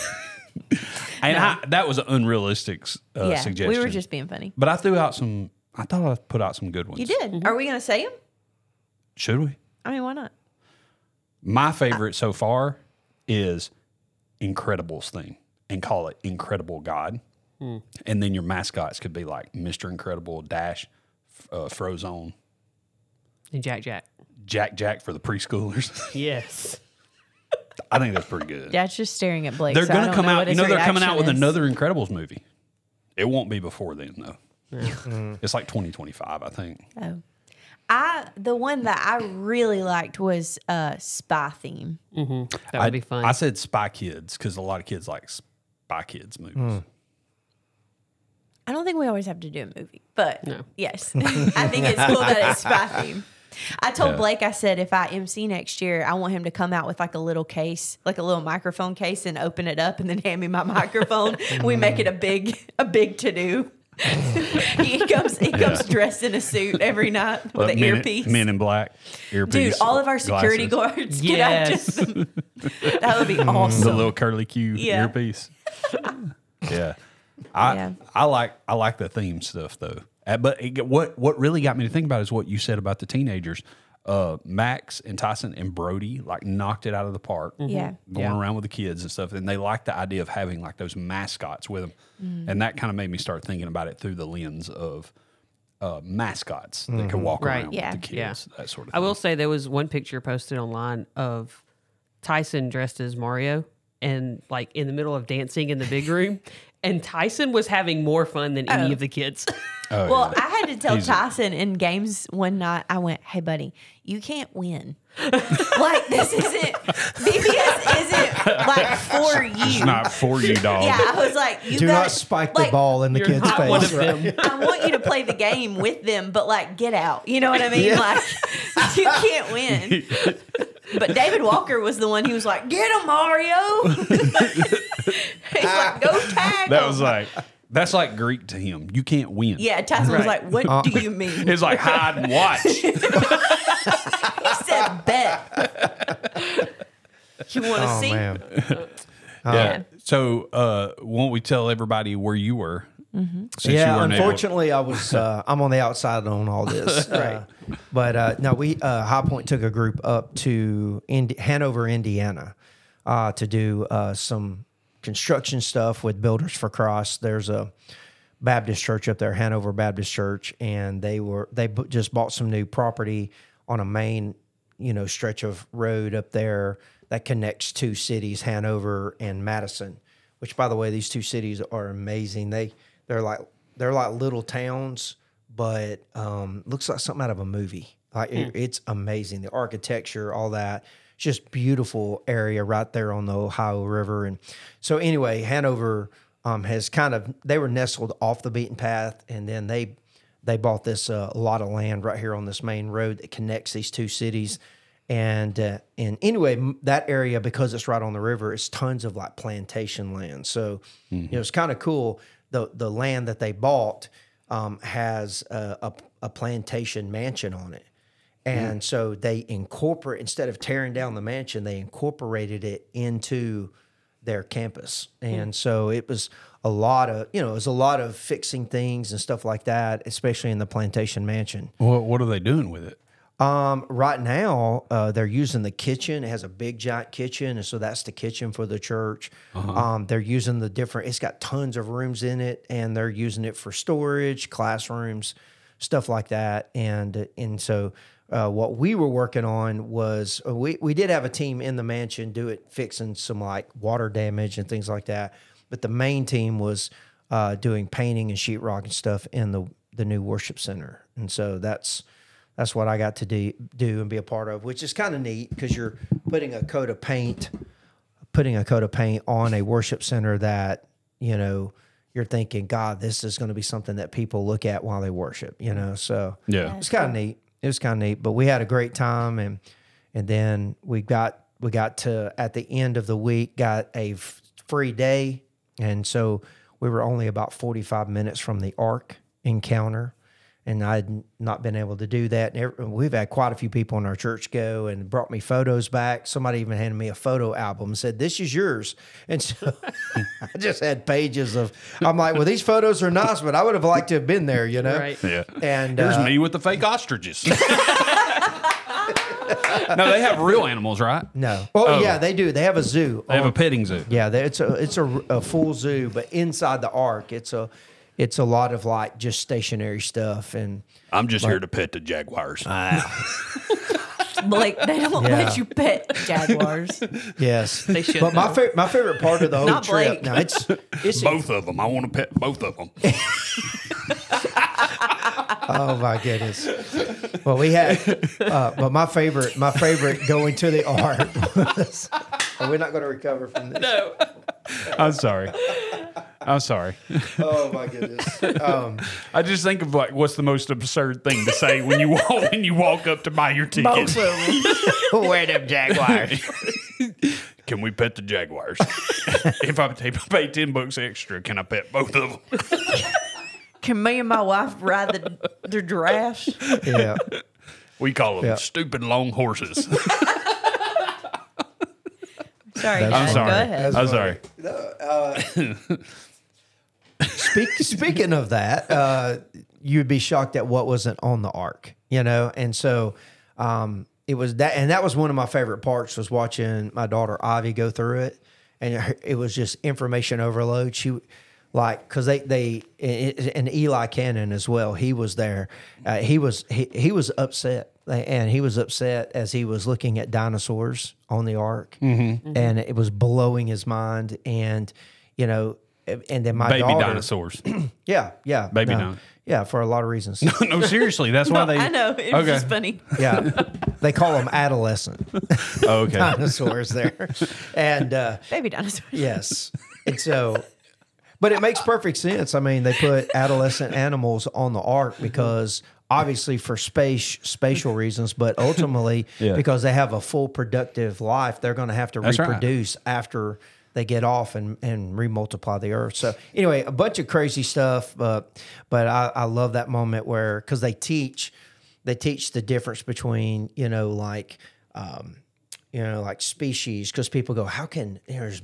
B: and I, that was an unrealistic uh,
E: yeah,
B: suggestion.
E: we were just being funny.
B: But I threw out some. I thought I put out some good ones.
E: You did. Are we going to say them?
B: Should we?
E: I mean, why not?
B: My favorite so far is Incredibles thing, and call it Incredible God. And then your mascots could be like Mr. Incredible, Dash, uh, Frozone,
C: And Jack Jack.
B: Jack Jack for the preschoolers.
C: Yes.
B: I think that's pretty good.
E: Dad's just staring at Blake.
B: they're
E: so
B: going to come out. You know, they're coming out with
E: is.
B: another Incredibles movie. It won't be before then, though. it's like 2025, I think.
E: Oh. I the one that I really liked was uh spy theme.
C: That would
B: I,
C: be fun.
B: I said Spy Kids because a lot of kids like Spy Kids movies.
E: I don't think we always have to do a movie, but
C: No.
E: yes, I think it's cool that it's spy theme. I told
B: Yeah.
E: Blake, I said if I MC next year, I want him to come out with like a little case, like a little microphone case, and open it up, and then hand me my microphone. we make it a big, a big to do. he comes, he comes dressed in a suit every night with
B: But
E: an
B: men,
E: earpiece.
B: Men in black earpiece.
E: Dude, all of our security
B: glasses.
E: guards get out
C: Yes.
E: just that would be awesome.
B: the
E: awesome.
B: little curly Q
E: Yeah.
B: earpiece. yeah, I
E: Yeah.
B: I like I like the theme stuff though. Uh, But it, what what really got me to think about is what you said about the teenagers. Uh, Max and Tyson and Brody like knocked it out of the park.
E: Yeah.
B: going
C: Yeah.
B: around with the kids and stuff, and they liked the idea of having like those mascots with them,
E: Mm.
B: and that kind of made me start thinking about it through the lens of uh, mascots that could walk
C: Right.
B: around
E: Yeah.
B: with the
C: Yeah.
B: kids, that sort of.
C: I will say there was one picture posted online of Tyson dressed as Mario and like in the middle of dancing in the big room. And Tyson was having more fun than any
E: Oh.
C: of the kids.
B: Oh,
E: Well,
B: yeah.
E: I had to tell
B: He's a-
E: Tyson in games one night. I went, "Hey, buddy, you can't win. like this isn't VBS isn't like for you.
B: it's not for you, dog.
E: yeah, I was like, you
D: Do
E: got
D: not spike the
E: like,
D: ball in the
C: You're
D: kid's
C: not
D: face.
C: one of
D: right?
C: them.
E: I want you to play the game with them, but like get out. You know what I mean? Like you can't win. But David Walker was the one who was like, "Get him, Mario." He's like, "Go tag
B: That
E: him."
B: was like that's like Greek to him. You can't win.
E: yeah. Tyson was like, "What do you mean?"
B: It's like hide and watch.
E: He said, "Bet." You want to
D: Oh
E: see?
D: man.
B: yeah. So uh won't we tell everybody where you were Since you
D: yeah,
B: weren't able-
D: unfortunately, I was uh, I'm on the outside on all this. Uh, but uh, no, we uh, High Point took a group up to Indi- Hanover, Indiana, uh, to do uh, some construction stuff with Builders for Christ. There's a Baptist church up there, Hanover Baptist Church, and they were they bu- just bought some new property on a main you know stretch of road up there that connects two cities, Hanover and Madison. Which, by the way, these two cities are amazing. They they're like they're like little towns, but um, looks like something out of a movie. Like it- it's amazing, the architecture, all that. It's just beautiful area right there on the Ohio River. And so anyway, Hanover um, has kind of they were nestled off the beaten path, and then they they bought this uh, lot of land right here on this main road that connects these two cities. And uh, and anyway, that area because it's right on the river, it's tons of like plantation land. So you know, it's kind of cool. The the land that they bought um, has a, a, a plantation mansion on it, and so they incorporate instead of tearing down the mansion, they incorporated it into their campus. And so it was a lot of, you know, it was a lot of fixing things and stuff like that, especially in the plantation mansion.
B: What, what are they doing with it?
D: Um, right now, uh, they're using the kitchen. It has a big giant kitchen, and so that's the kitchen for the church. Um, they're using the different. It's got tons of rooms in it, and they're using it for storage, classrooms, stuff like that. And and so, uh, what we were working on was uh, we we did have a team in the mansion do it, fixing some like water damage and things like that. But the main team was uh, doing painting and sheetrock and stuff in the the new worship center, and so that's that's what I got to do, do and be a part of, which is kind of neat because you're putting a coat of paint, putting a coat of paint on a worship center that you know you're thinking, God, this is going to be something that people look at while they worship, you know. So
B: Yeah.
D: it's kind of neat. It was kind of neat, but we had a great time, and and then we got we got to at the end of the week got a f- free day, and so we were only about forty five minutes from the Ark encounter, and I'd not been able to do that. And we've had quite a few people in our church go and brought me photos back. Somebody even handed me a photo album and said, "This is yours." And so I just had pages of. I'm like, "Well, these photos are nice, but I would have liked to have been there," you know.
C: Right.
B: Yeah.
D: And
B: Here's
D: uh,
B: me with the fake ostriches. no, they have real animals, right?
D: No. Oh,
B: Oh.
D: yeah, they do. They have a zoo.
B: They have a petting zoo.
D: yeah, they- it's a it's a, a full zoo, but inside the ark, it's a it's a lot of like just stationary stuff and
B: I'm just here to pet the jaguars.
E: Blake, they don't
D: Yeah.
E: let you pet jaguars.
D: yes.
C: They should,
D: But my
C: though.
D: favorite my favorite part of the whole
E: Not
D: trip.
E: Blake.
D: No, it's it's
B: both of them. I want to pet both of them.
D: Oh my goodness. Well, we had, uh, but my favorite my favorite going to the art was. We're not going to recover from this.
C: No.
B: I'm sorry. I'm sorry.
D: Oh my goodness. Um,
B: I just think of like what's the most absurd thing to say when you walk when you walk up to buy your ticket.
D: where them jaguars?
B: Can we pet the jaguars? if I pay, pay ten bucks extra, can I pet both of them?
E: Can me and my wife ride the, the giraffes?
D: Yeah.
B: We call them
D: Yeah.
B: stupid long horses.
E: Sorry,
D: I'm
E: guys,
B: sorry.
E: Go ahead.
B: I'm sorry.
D: Speak, speaking of that, uh, you'd be shocked at what wasn't on the ark, you know? And so um, it was that, and that was one of my favorite parts was watching my daughter Ivy go through it. And her- it was just information overload. She, like, cause they, they, and Eli Cannon as well, he was there. Uh, he was, he, he was upset and he was upset as he was looking at dinosaurs on the ark and it was blowing his mind. And, you know, and then my
B: Baby
D: daughter,
B: dinosaurs.
D: yeah, yeah,
B: Baby
D: no.
B: dino-
D: yeah, for a lot of reasons.
B: no, seriously, that's why they.
E: I know. It was
B: Okay.
E: just funny.
D: yeah, they call them adolescent
B: Oh, okay.
D: dinosaurs there, and uh,
E: Baby dinosaurs.
D: yes, and so, but it makes perfect sense. I mean, they put adolescent animals on the ark because obviously for space spatial reasons, but ultimately
B: Yeah.
D: because they have a full productive life, they're going to have to
B: That's right.
D: reproduce after they get off and, and remultiply the earth. So anyway, a bunch of crazy stuff, but but I, I love that moment where because they teach they teach the difference between you know like um, you know like species because people go how can there's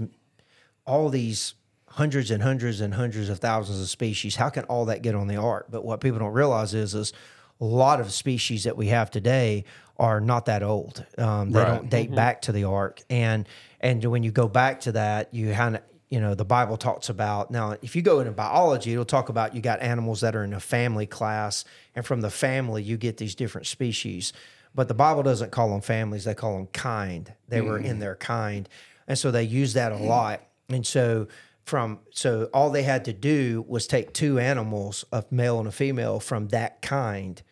D: all these hundreds and hundreds and hundreds of thousands of species. How can all that get on the ark? But what people don't realize is, is a lot of species that we have today are not that old. Um, they
B: Right.
D: don't date back to the ark, and and when you go back to that, you kind of you know the Bible talks about now. If you go into biology, it'll talk about you got animals that are in a family class, and from the family you get these different species. But the Bible doesn't call them families; they call them kind. They were in their kind, and so they use that a lot. And so from so all they had to do was take two animals, a male and a female, from that kind,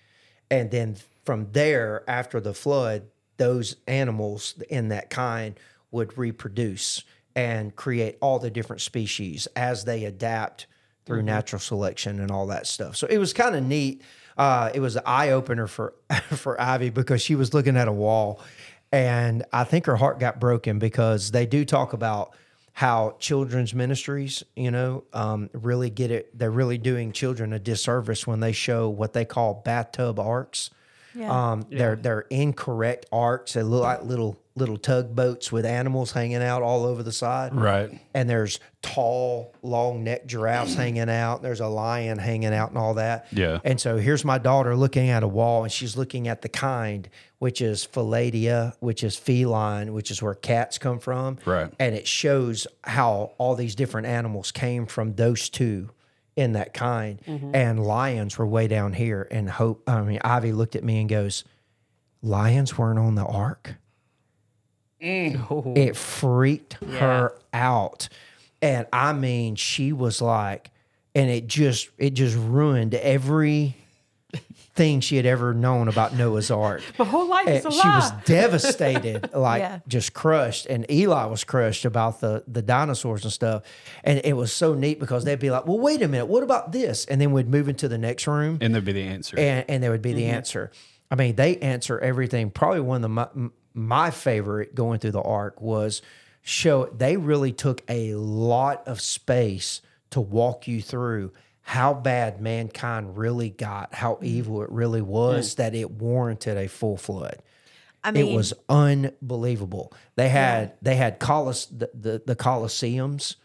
D: and then from there after the flood those animals in that kind would reproduce and create all the different species as they adapt through natural selection and all that stuff. So it was kind of neat. Uh, it was an eye-opener for for ivy because she was looking at a wall. And i think her heart got broken because they do talk about how children's ministries, you know, um, really get it. They're really doing children a disservice when they show what they call bathtub arks.
E: Yeah.
D: Um, They're they're incorrect arks. They look like little little tugboats with animals hanging out all over the side.
B: Right.
D: And there's tall, long necked giraffes hanging out. There's a lion hanging out and all that.
B: Yeah.
D: And so here's my daughter looking at a wall and she's looking at the kind, which is Felidae, which is feline, which is where cats come from.
B: Right.
D: And it shows how all these different animals came from those two in that kind. Mm-hmm. And lions were way down here. And Hope, I mean, Ivy looked at me and goes, Lions weren't on the ark. Mm. Oh. It freaked her out. And I mean, she was like, and it just it just ruined every thing she had ever known about Noah's Ark.
C: My whole life is a
D: And she was devastated, like
E: Yeah.
D: just crushed. And Eli was crushed about the the dinosaurs and stuff. And it was so neat because they'd be like, "Well, wait a minute, what about this?" And then we'd move into the next room,
B: And there'd be the answer.
D: and and there would be the
B: Mm-hmm.
D: answer. I mean, they answer everything. Probably one of the my, my favorite going through the ark was show. They really took a lot of space to walk you through how bad mankind really got, how
B: Mm-hmm.
D: evil it really was, that it warranted a full flood.
E: I mean,
D: it was unbelievable. They had they had colis the, the, the coliseums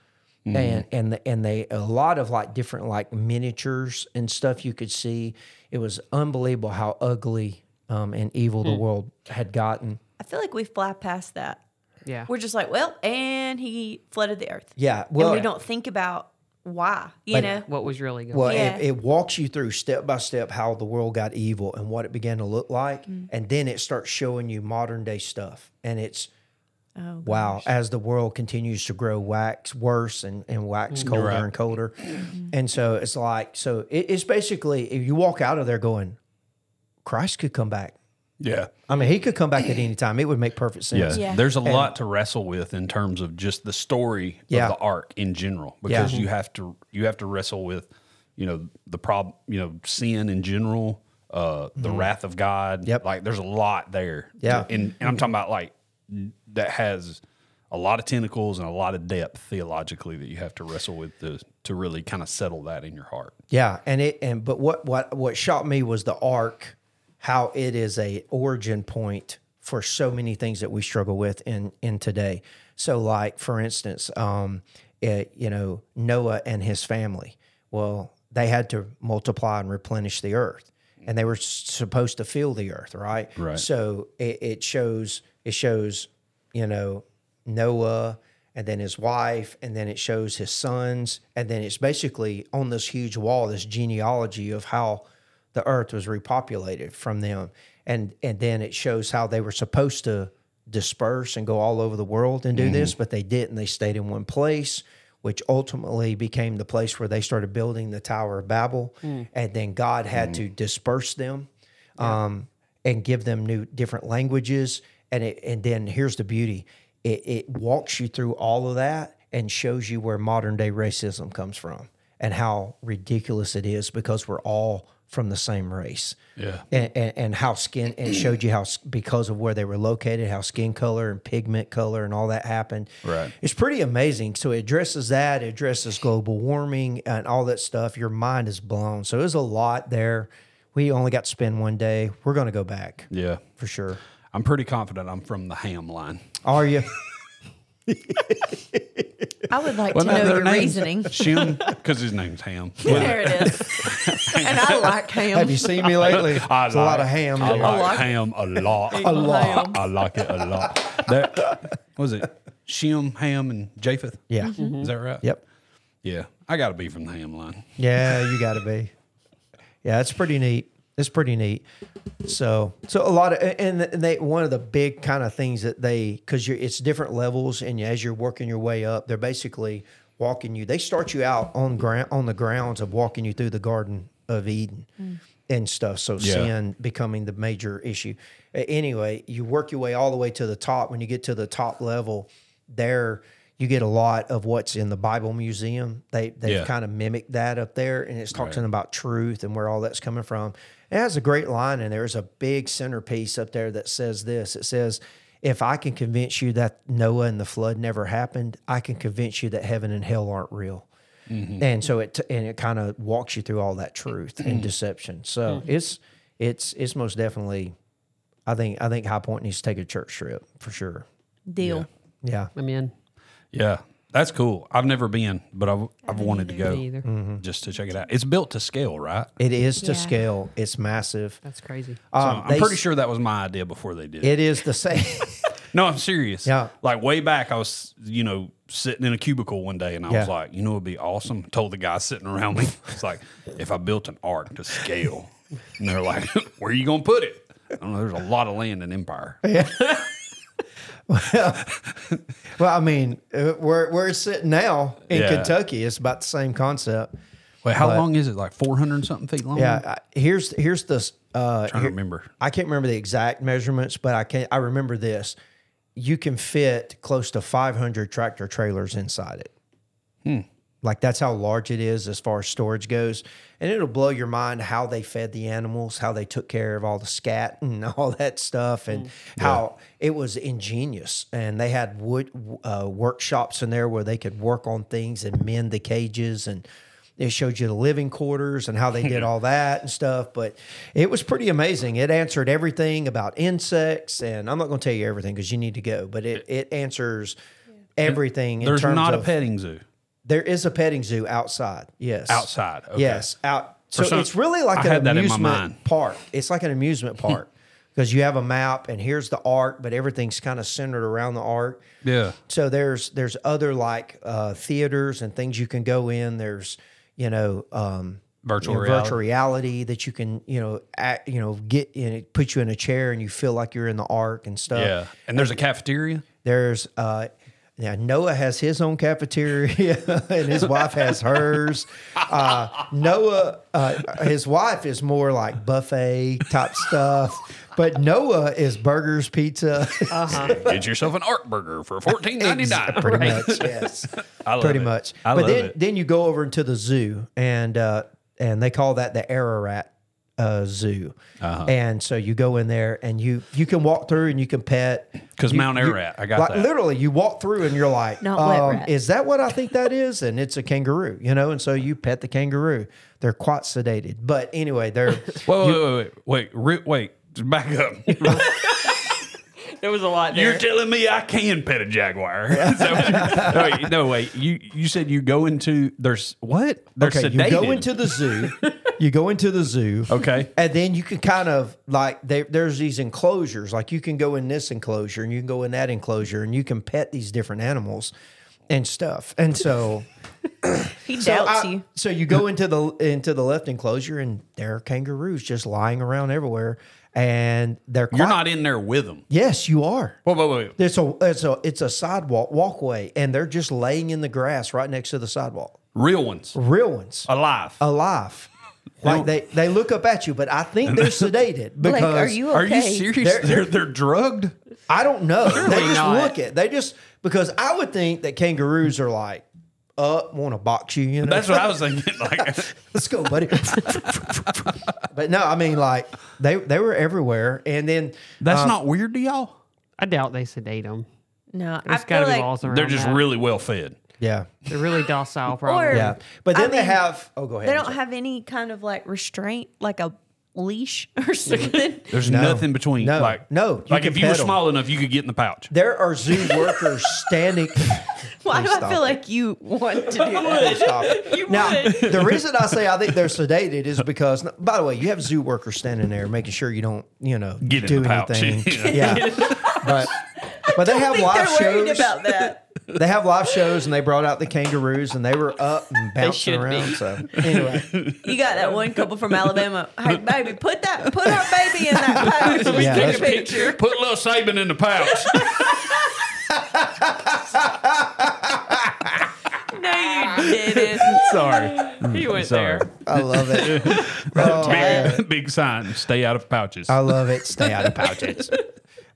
D: and and the, and they a lot of like different like miniatures and stuff you could see. It was unbelievable how ugly um, and evil the world had gotten.
E: I feel like we fly past that.
C: Yeah.
E: We're just like, well, and he flooded the earth.
D: Yeah, well,
E: and we don't think about why, you
D: But-
E: know?
C: what was really going
D: Well.
E: Yeah.
D: it, it walks you through step by step how the world got evil and what it began to look like, mm. and then it starts showing you modern day stuff, and it's
E: Oh,
D: wow as the world continues to grow wax worse and, and wax mm. colder
B: Right.
D: and colder mm-hmm. and so it's like so it, it's basically if you walk out of there going christ could come back
B: yeah.
D: i mean he could come back at any time it would make perfect sense
B: Yeah.
E: Yeah.
B: There's a lot to wrestle with in terms of just the story
D: Yeah.
B: of the ark in general because
D: Yeah.
B: you have to you have to wrestle with, you know, the problem, you know, sin in general, uh the wrath of God.
D: Mm-hmm. Yep.
B: Like there's a lot there.
D: Yeah.
B: And and I'm talking about like that has a lot of tentacles and a lot of depth theologically that you have to wrestle with to to really kind of settle that in your heart.
D: Yeah, and it and but what what what shocked me was the ark, how it is a origin point for so many things that we struggle with in in today. So, like for instance, um, it, you know Noah and his family. Well, they had to multiply and replenish the earth, and they were supposed to fill the earth, right?
B: Right.
D: So it, it shows it shows you know Noah and then his wife and then it shows his sons and then it's basically on this huge wall this genealogy of how the earth was repopulated from them. And and then it shows how they were supposed to disperse and go all over the world and do mm-hmm. this but they didn't. They stayed in one place which ultimately became the place where they started building the Tower of Babel. Mm. And then God had mm-hmm. to disperse them um, and give them new different languages. And it, and then here's the beauty: it, it walks you through all of that and shows you where modern day racism comes from and how ridiculous it is because we're all from the same race.
B: Yeah.
D: And, and, and how skin and showed you how because of where they were located, how skin color and pigment color and all that happened.
B: Right.
D: It's pretty amazing. So it addresses that, it addresses global warming and all that stuff. Your mind is blown. So there's a lot there. We only got to spend one day. We're going to go back
B: Yeah.
D: for sure.
B: I'm pretty confident I'm from the ham line.
D: Are you?
E: I would like
B: Well,
E: to
B: no,
E: know
B: their
E: your
B: name's
E: reason.
B: Shim, because his name's Ham.
E: there it is. and I like ham.
D: Have you seen me lately?
B: I
D: There's a lot of ham.
B: I
D: there.
B: like,
E: like-
B: ham a lot.
E: A lot.
B: I like it a lot. That what was it Shem, Ham, and Japheth?
D: Yeah.
E: Mm-hmm.
B: Is that right?
D: Yep.
B: Yeah, I got to be from the Ham line.
D: Yeah, you got to be. Yeah, it's pretty neat. It's pretty neat. So, so a lot of and they one of the big kind of things that they because you're it's different levels and as you're working your way up, they're basically walking you. They start you out on ground on the grounds of walking you through the Garden of Eden mm. and stuff. So
B: Yeah.
D: sin becoming the major issue. Anyway, you work your way all the way to the top. When you get to the top level, there you get a lot of what's in the Bible Museum. They they've
B: Yeah.
D: kind of mimicked that up there, and it's talking about truth and where all that's coming from. It has a great line, and there's a big centerpiece up there that says this. It says, "If I can convince you that Noah and the flood never happened, I can convince you that heaven and hell aren't real." Mm-hmm. And so it and it kind of walks you through all that truth and mm-hmm. deception. So mm-hmm. it's it's it's most definitely. I think I think High Point needs to take a church trip for sure.
E: Deal.
D: Yeah.
C: I'm in.
B: Yeah, that's cool. I've never been, but I've I've wanted to go
C: either.
D: Mm-hmm.
B: just to check it out. It's built to scale, right?
D: It is to
E: Yeah.
D: scale. It's massive.
C: That's crazy.
B: So
D: Um,
B: I'm
D: they
B: pretty
D: s-
B: sure that was my idea before they did it.
D: It is the same.
B: No, I'm serious.
D: Yeah.
B: Like way back, I was, you know, sitting in a cubicle one day and I
D: Yeah.
B: was like, you know, it'd be awesome. Told the guy sitting around me, it's like, if I built an ark to scale, and they're like, where are you going to put it? I don't know. There's a lot of land in Empire.
D: well, I mean, uh, where where it's sitting now in
B: Yeah.
D: Kentucky, it's about the same concept.
B: Wait, how
D: But-
B: long is it? Like 400 something feet long?
D: Yeah. I- Here's here's the. Uh,
B: trying
D: here-
B: to remember.
D: I can't remember the exact measurements, but I can. I remember this. You can fit close to 500 tractor trailers inside it.
B: Hmm.
D: Like that's how large it is as far as storage goes, and it'll blow your mind how they fed the animals, how they took care of all the scat and all that stuff, and
B: Hmm.
D: how it was ingenious. And they had wood uh, workshops in there where they could work on things and mend the cages and it showed you the living quarters and how they did all that and stuff. But it was pretty amazing. It answered everything about insects, and I'm not going to tell you everything because you need to go. But it it answers everything. in
B: There's not a petting zoo
D: There is a petting zoo outside. Yes,
B: outside. Okay.
D: Yes, out. So
B: some-
D: it's really like
B: I
D: an
B: had that in my
D: amusement park. It's like an amusement park because you have a map and here's the ark, but everything's kind of centered around the ark.
B: Yeah.
D: So there's there's other like uh, theaters and things you can go in. There's you know um,
B: Virtual
D: you know,
B: reality.
D: virtual reality that you can you know act, you know get in it put you in a chair and you feel like you're in the ark and stuff.
B: Yeah. And there's a cafeteria.
D: There's uh now Noah has his own cafeteria and his wife has hers. Uh, Noah, uh, his wife is more like buffet type stuff, but Noah is burgers, pizza.
B: Get yourself an ark burger for fourteen ninety nine.
D: pretty much, yes,
B: I love it.
D: pretty
B: it.
D: much.
B: I
D: but
B: love
D: then
B: it.
D: then you go over into the zoo and uh, and they call that the Ararat uh, Zoo.
B: Uh-huh.
D: And so you go in there and you you can walk through and you can pet because
B: Mount
D: you-
B: Ararat, I got
D: like,
B: that.
D: Literally, you walk through and you're like,
E: Not wet
D: um, is that what I think that is? And it's a kangaroo, you know. And so you pet the kangaroo. They're quite sedated, but anyway, they're
B: Wait, wait, wait, wait, wait, wait. Just back up.
C: There was a lot
B: You're telling me I can pet a jaguar? Is that what you- no, wait, no, wait. You you said you go into there's what? They're
D: okay.
B: sedated.
D: You go into the zoo. you go into the zoo.
B: Okay.
D: And then you can kind of like they, there's these enclosures. Like you can go in this enclosure and you can go in that enclosure and you can pet these different animals and stuff. And so
E: He
D: so,
E: doubts
D: I-
E: you.
D: so you go into the into the left enclosure and there are kangaroos just lying around everywhere, and they're
B: You're not in there with them.
D: Yes, you are.
B: Wait, wait, wait.
D: It's a it's a it's a sidewalk walkway, and they're just laying in the grass right next to the sidewalk.
B: Real ones
D: Real ones,
B: alive.
D: alive. Like they, they look up at you, but I think they're sedated because
E: Blake, are you
B: Are you serious?
D: They're-
B: They're, they're drugged.
D: I don't know. they just
C: not.
D: look at they just because I would think that kangaroos are like up, want to box you. You know,
B: That's what I was thinking. Like,
D: let's go, buddy. but no, I mean like they they were everywhere, and then
B: that's um, not weird to y'all.
C: I doubt they sedate them.
E: no, I
C: There's
E: feel
C: got to be
E: like
C: laws around
B: They're just
C: that.
B: really well fed.
D: yeah,
C: They're really docile, probably.
E: Or-
D: yeah. But then
E: I
D: they
E: mean,
D: have. Oh, go ahead.
E: they don't have any kind of like restraint, like a leash or something.
B: There's
D: No.
B: nothing between.
D: No.
B: like
D: No, you
B: Like
D: can
B: if you were
D: pedal.
B: small enough, you could get in the pouch.
D: There are zoo workers standing.
E: Why do
D: Please
E: I
D: stop
E: feel
D: it.
E: like you want to do that?
D: Stop it.
E: You
D: now,
E: would.
D: the reason I say I think they're sedated is because, by the way, you have zoo workers standing there making sure you don't, you know,
B: Get in
D: do
B: the pouch.
D: anything. yeah, but but they have
E: I think
D: live
E: they're worried
D: shows.
E: about that.
D: They have live shows, and they brought out the kangaroos, and they were up and bouncing
C: should be.
D: around. So anyway,
E: You got that one couple from Alabama. Hey, baby, put that, put our baby in that pouch. We
D: Yeah,
E: take a
D: that's-
E: picture.
B: Put little Saban in the pouch.
E: No, you didn't.
B: Sorry.
C: He mm, went
B: Sorry.
C: there.
D: I love it. Oh, man.
B: Big, big sign. Stay out of pouches.
D: I love it. Stay out of pouches.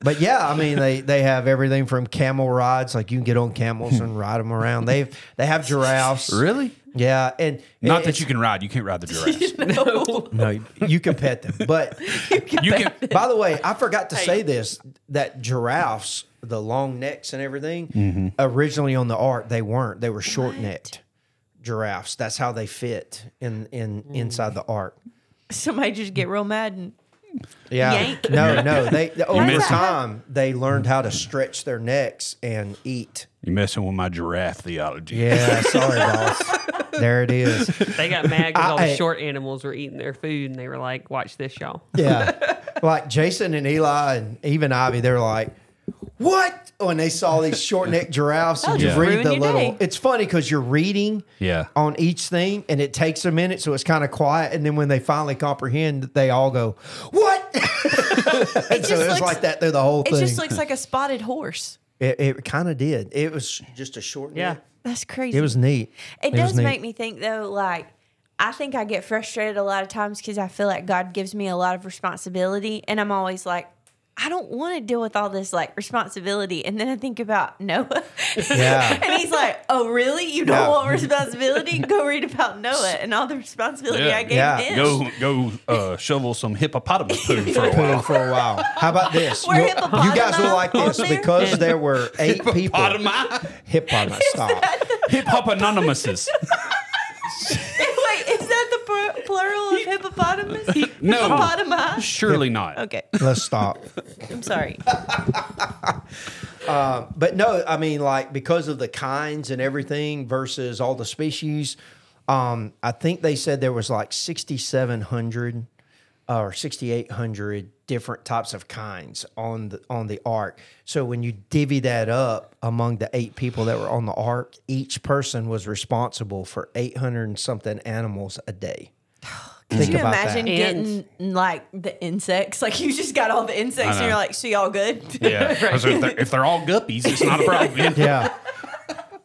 D: But yeah, I mean they they have everything from camel rides, like you can get on camels and ride them around. They they have giraffes.
B: really?
D: Yeah, and
B: Not
D: it's-
B: that you can ride. You can't ride the giraffes.
D: No, no, you can pet them. But
B: you can.
D: by the way, I forgot to say this: that giraffes, the long necks and everything,
B: Mm-hmm.
D: originally on the ark they weren't. They were short necked giraffes. That's how they fit in in inside the ark.
E: Somebody just get real mad and
D: Yeah.
E: Yank.
D: No, no. They over
B: missed it.
D: time they learned how to stretch their necks and eat.
B: You're messing with my giraffe theology.
D: Yeah, sorry, boss. There it is.
C: They got mad because all
D: I-
C: the short animals were eating their food, and they were like, "Watch this, y'all."
D: Yeah. Like Jason and Eli and even Ivy, they're like, what? Oh, when they saw these short necked giraffes and you
E: just
D: read
E: ruin
D: the
E: your
D: little,
E: day.
D: it's funny because you're reading
B: Yeah.
D: on each thing and it takes a minute. So it's kind of quiet. And then when they finally comprehend, they all go, what? and so
E: just
D: it's
E: looks-
D: like that through the whole
E: it
D: thing.
E: just looks like a spotted horse.
D: it it kind of did. It was just a short
C: Yeah.
D: neck.
E: That's crazy.
D: It was neat.
E: It
D: was
E: does
D: neat.
E: make me think though, like I think I get frustrated a lot of times because I feel like God gives me a lot of responsibility, and I'm always like, I don't want to deal with all this like responsibility. And then I think about Noah,
D: Yeah.
E: and he's like, Oh, really? You don't
D: Yeah.
E: want responsibility? Go read about Noah and all the responsibility
B: Yeah.
E: I gave
D: Yeah.
E: him.
B: Go go uh, shovel some hippopotamus poo for a while.
D: for a while. How about this?
E: Were
D: You, you guys will
E: hippopotami
D: like this
E: there?
D: because there were eight people.
B: Hippopotami?
D: Hippopotamus. Stop.
B: Hippopotamuses.
E: Wait, is that the pl- plural of hippopotamus?
B: No.
E: Hippopotami?
B: Surely not.
E: Okay,
D: Let's stop.
E: I'm sorry.
D: But no, I mean, like because of the kinds and everything versus all the species, um, I think they said there was like sixty seven hundred or sixty eight hundred different types of kinds on the on the ark. So when you divvy that up among the eight people that were on the ark, each person was responsible for eight hundred and something animals a day. Think
E: Can you
D: about
E: imagine
D: that.
E: getting like the insects? Like you just got all the insects and you're like, so y'all good?
B: Yeah. 'Cause if, they're, if they're all guppies, it's not a problem.
D: Yeah.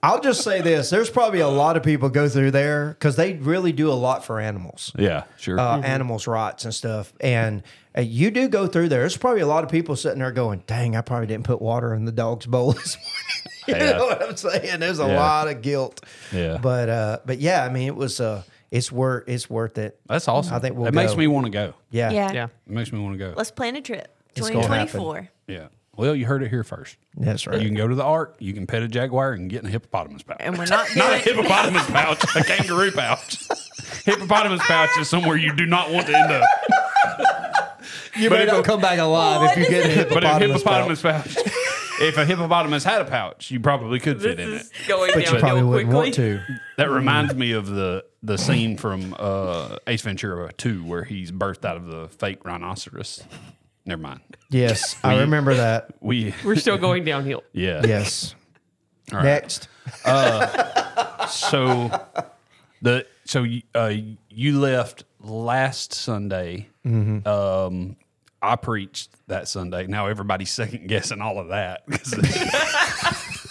D: I'll just say this: there's probably a lot of people go through there because they really do a lot for animals.
B: Yeah, sure.
D: uh, animals' rights and stuff. And uh, you do go through there. There's probably a lot of people sitting there going, "Dang, I probably didn't put water in the dog's bowl this morning." you
B: Yeah.
D: know what I'm saying? There's a
B: Yeah.
D: lot of guilt.
B: Yeah.
D: But uh, but yeah, I mean, it was uh, it's worth it's worth it.
B: That's awesome.
D: I think we'll
B: It makes me want to go.
D: Yeah.
E: Yeah.
C: Yeah.
B: It makes me want to go.
E: Let's plan a trip.
D: It's gonna happen.
E: 2024.
B: yeah. Well, you heard it here first.
D: That's right.
B: You can go to the ark. You can pet a jaguar and get in a hippopotamus pouch.
E: And we're not
B: not a
E: doing
B: hippopotamus pouch, a kangaroo pouch. hippopotamus pouch is somewhere you do not want to end up.
D: you
B: But
D: may
B: if
D: not
B: a-
D: come back alive if you
E: is
D: get a
E: it?
B: But a
D: hippopotamus.
B: hippopotamus pouch, if a hippopotamus had a pouch, you probably could fit
C: This
B: in it.
C: going
D: but you
C: downhill
D: probably
C: quickly.
D: wouldn't want to.
B: That reminds me of the the scene from uh, Ace Ventura 2 where he's birthed out of the fake rhinoceros. Never mind.
D: Yes, I remember that.
B: We
C: We're still going downhill.
B: yeah.
D: Yes.
B: All right.
D: Next.
B: So the so you, uh, you left last Sunday. Um, I preached that Sunday. Now everybody's second guessing all of that.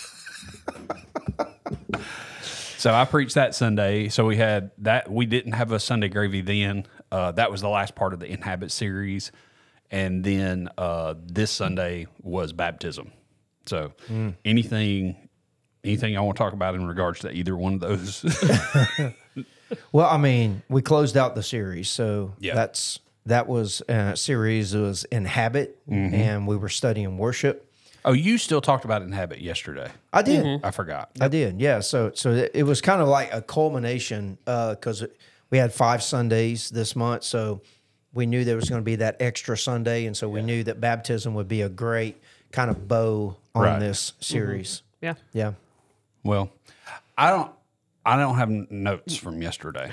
B: so I preached that Sunday. So we had that. We didn't have a Sunday gravy then. Uh, that was the last part of the Inhabit series, and then uh, this Sunday was baptism. So anything. Anything I want to talk about in regards to either one of those?
D: Well, I mean, we closed out the series, so
B: Yeah.
D: that's that was a series was inhabit,
B: Mm-hmm.
D: and we were studying worship.
B: Oh, you still talked about Inhabit yesterday.
D: I did,
E: Mm-hmm.
B: I forgot.
D: I did, yeah. So, so it, it was kind of like a culmination because we had five Sundays this month. So, we knew there was going to be that extra Sunday, and so we knew that baptism would be a great kind of bow on
B: Right.
D: this series.
C: Yeah.
D: Yeah,
B: Well, I don't. I don't have notes from yesterday.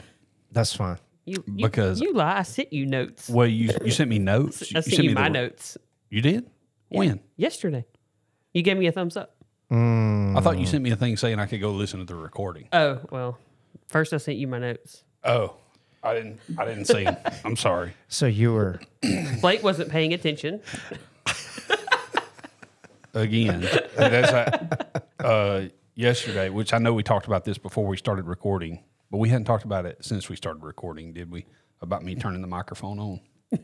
D: that's fine.
C: You, you
B: Because-
C: you lie. I sent you notes.
B: Well, you you sent me notes.
C: I sent you,
B: me
C: my
B: the-
C: notes
B: You did? When?
C: yesterday. You gave me a thumbs up.
B: I thought you sent me a thing saying I could go listen to the recording.
C: Oh well, first I sent you my notes.
B: Oh, I didn't. I didn't see them. I'm sorry.
D: So you were
C: Blake wasn't paying attention.
B: Again, that's uh, uh, yesterday, which I know we talked about this before we started recording, but we hadn't talked about it since we started recording, did we? About me turning the microphone on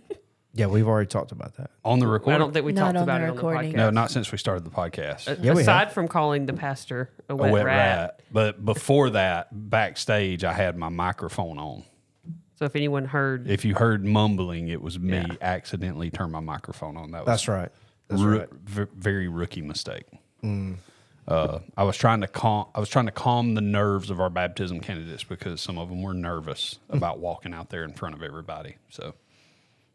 D: yeah. We've already talked about that.
B: on the recording.
C: I
B: recording.
C: don't think we
E: Not
C: talked
E: on
C: about
E: the
C: it on
E: recording.
C: the podcast.
B: no, not since we started the podcast.
D: Yeah, we
C: Aside from calling the pastor a
B: a
C: wet,
B: wet
C: rat.
B: rat. But before that, backstage, I had my microphone on.
C: So if anyone heard,
B: If you heard mumbling, it was me
C: Yeah.
B: accidentally turned my microphone on. That was
D: That's right. That's
B: ru-
D: right.
B: v- very rookie mistake. Mm. Uh, I was trying to calm. I was trying to calm the nerves of our baptism candidates because some of them were nervous mm. about walking out there in front of everybody. So,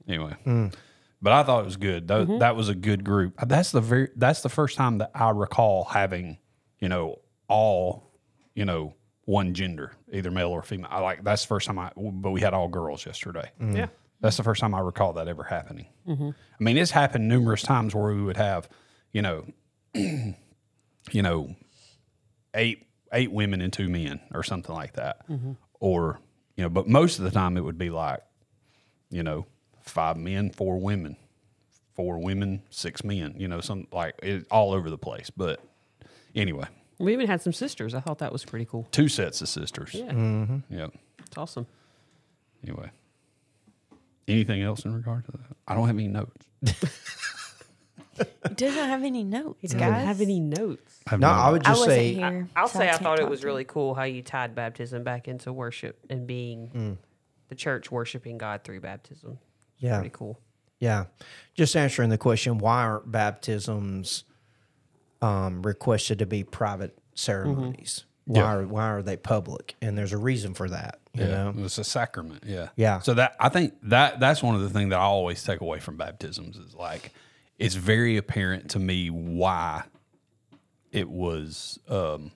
B: anyway, mm. but I thought it was good. That, mm-hmm. that was a good group. Uh, that's the very. That's the first time that I recall having, you know, all, you know, one gender, either male or female. I like that's the first time I. But we had all girls yesterday. Mm.
C: yeah,
B: That's the first time I recall that ever happening. Mm-hmm. I mean, it's happened numerous times where we would have, you know, you know, eight eight women and two men or something like that, mm-hmm. or you know, but most of the time it would be like, you know, five men, four women, four women, six men. You know, some like it, all over the place. But anyway,
C: we even had some sisters. I thought that was pretty cool.
B: two sets of sisters.
C: Yeah, mm-hmm.
B: Yep.
C: it's awesome.
B: Anyway, anything else in regard to that? I don't have any notes.
E: He doesn't have any notes,
C: He
E: guys.
C: doesn't have any notes.
B: I have
D: No,
B: no
D: I would just
E: wasn't
D: say
E: here.
C: I'll
E: so
C: say I
E: can't
C: thought it was really cool how you tied baptism back into worship and being the church worshiping God through baptism.
D: yeah,
C: Pretty cool.
D: yeah. Just answering the question: Why aren't baptisms um, requested to be private ceremonies? Why
B: Yeah.
D: are why are they public? And there's a reason for that. You
B: Yeah,
D: know,
B: it's a sacrament. Yeah,
D: Yeah.
B: So that I think that that's one of the things that I always take away from baptisms is like it's very apparent to me why it was um,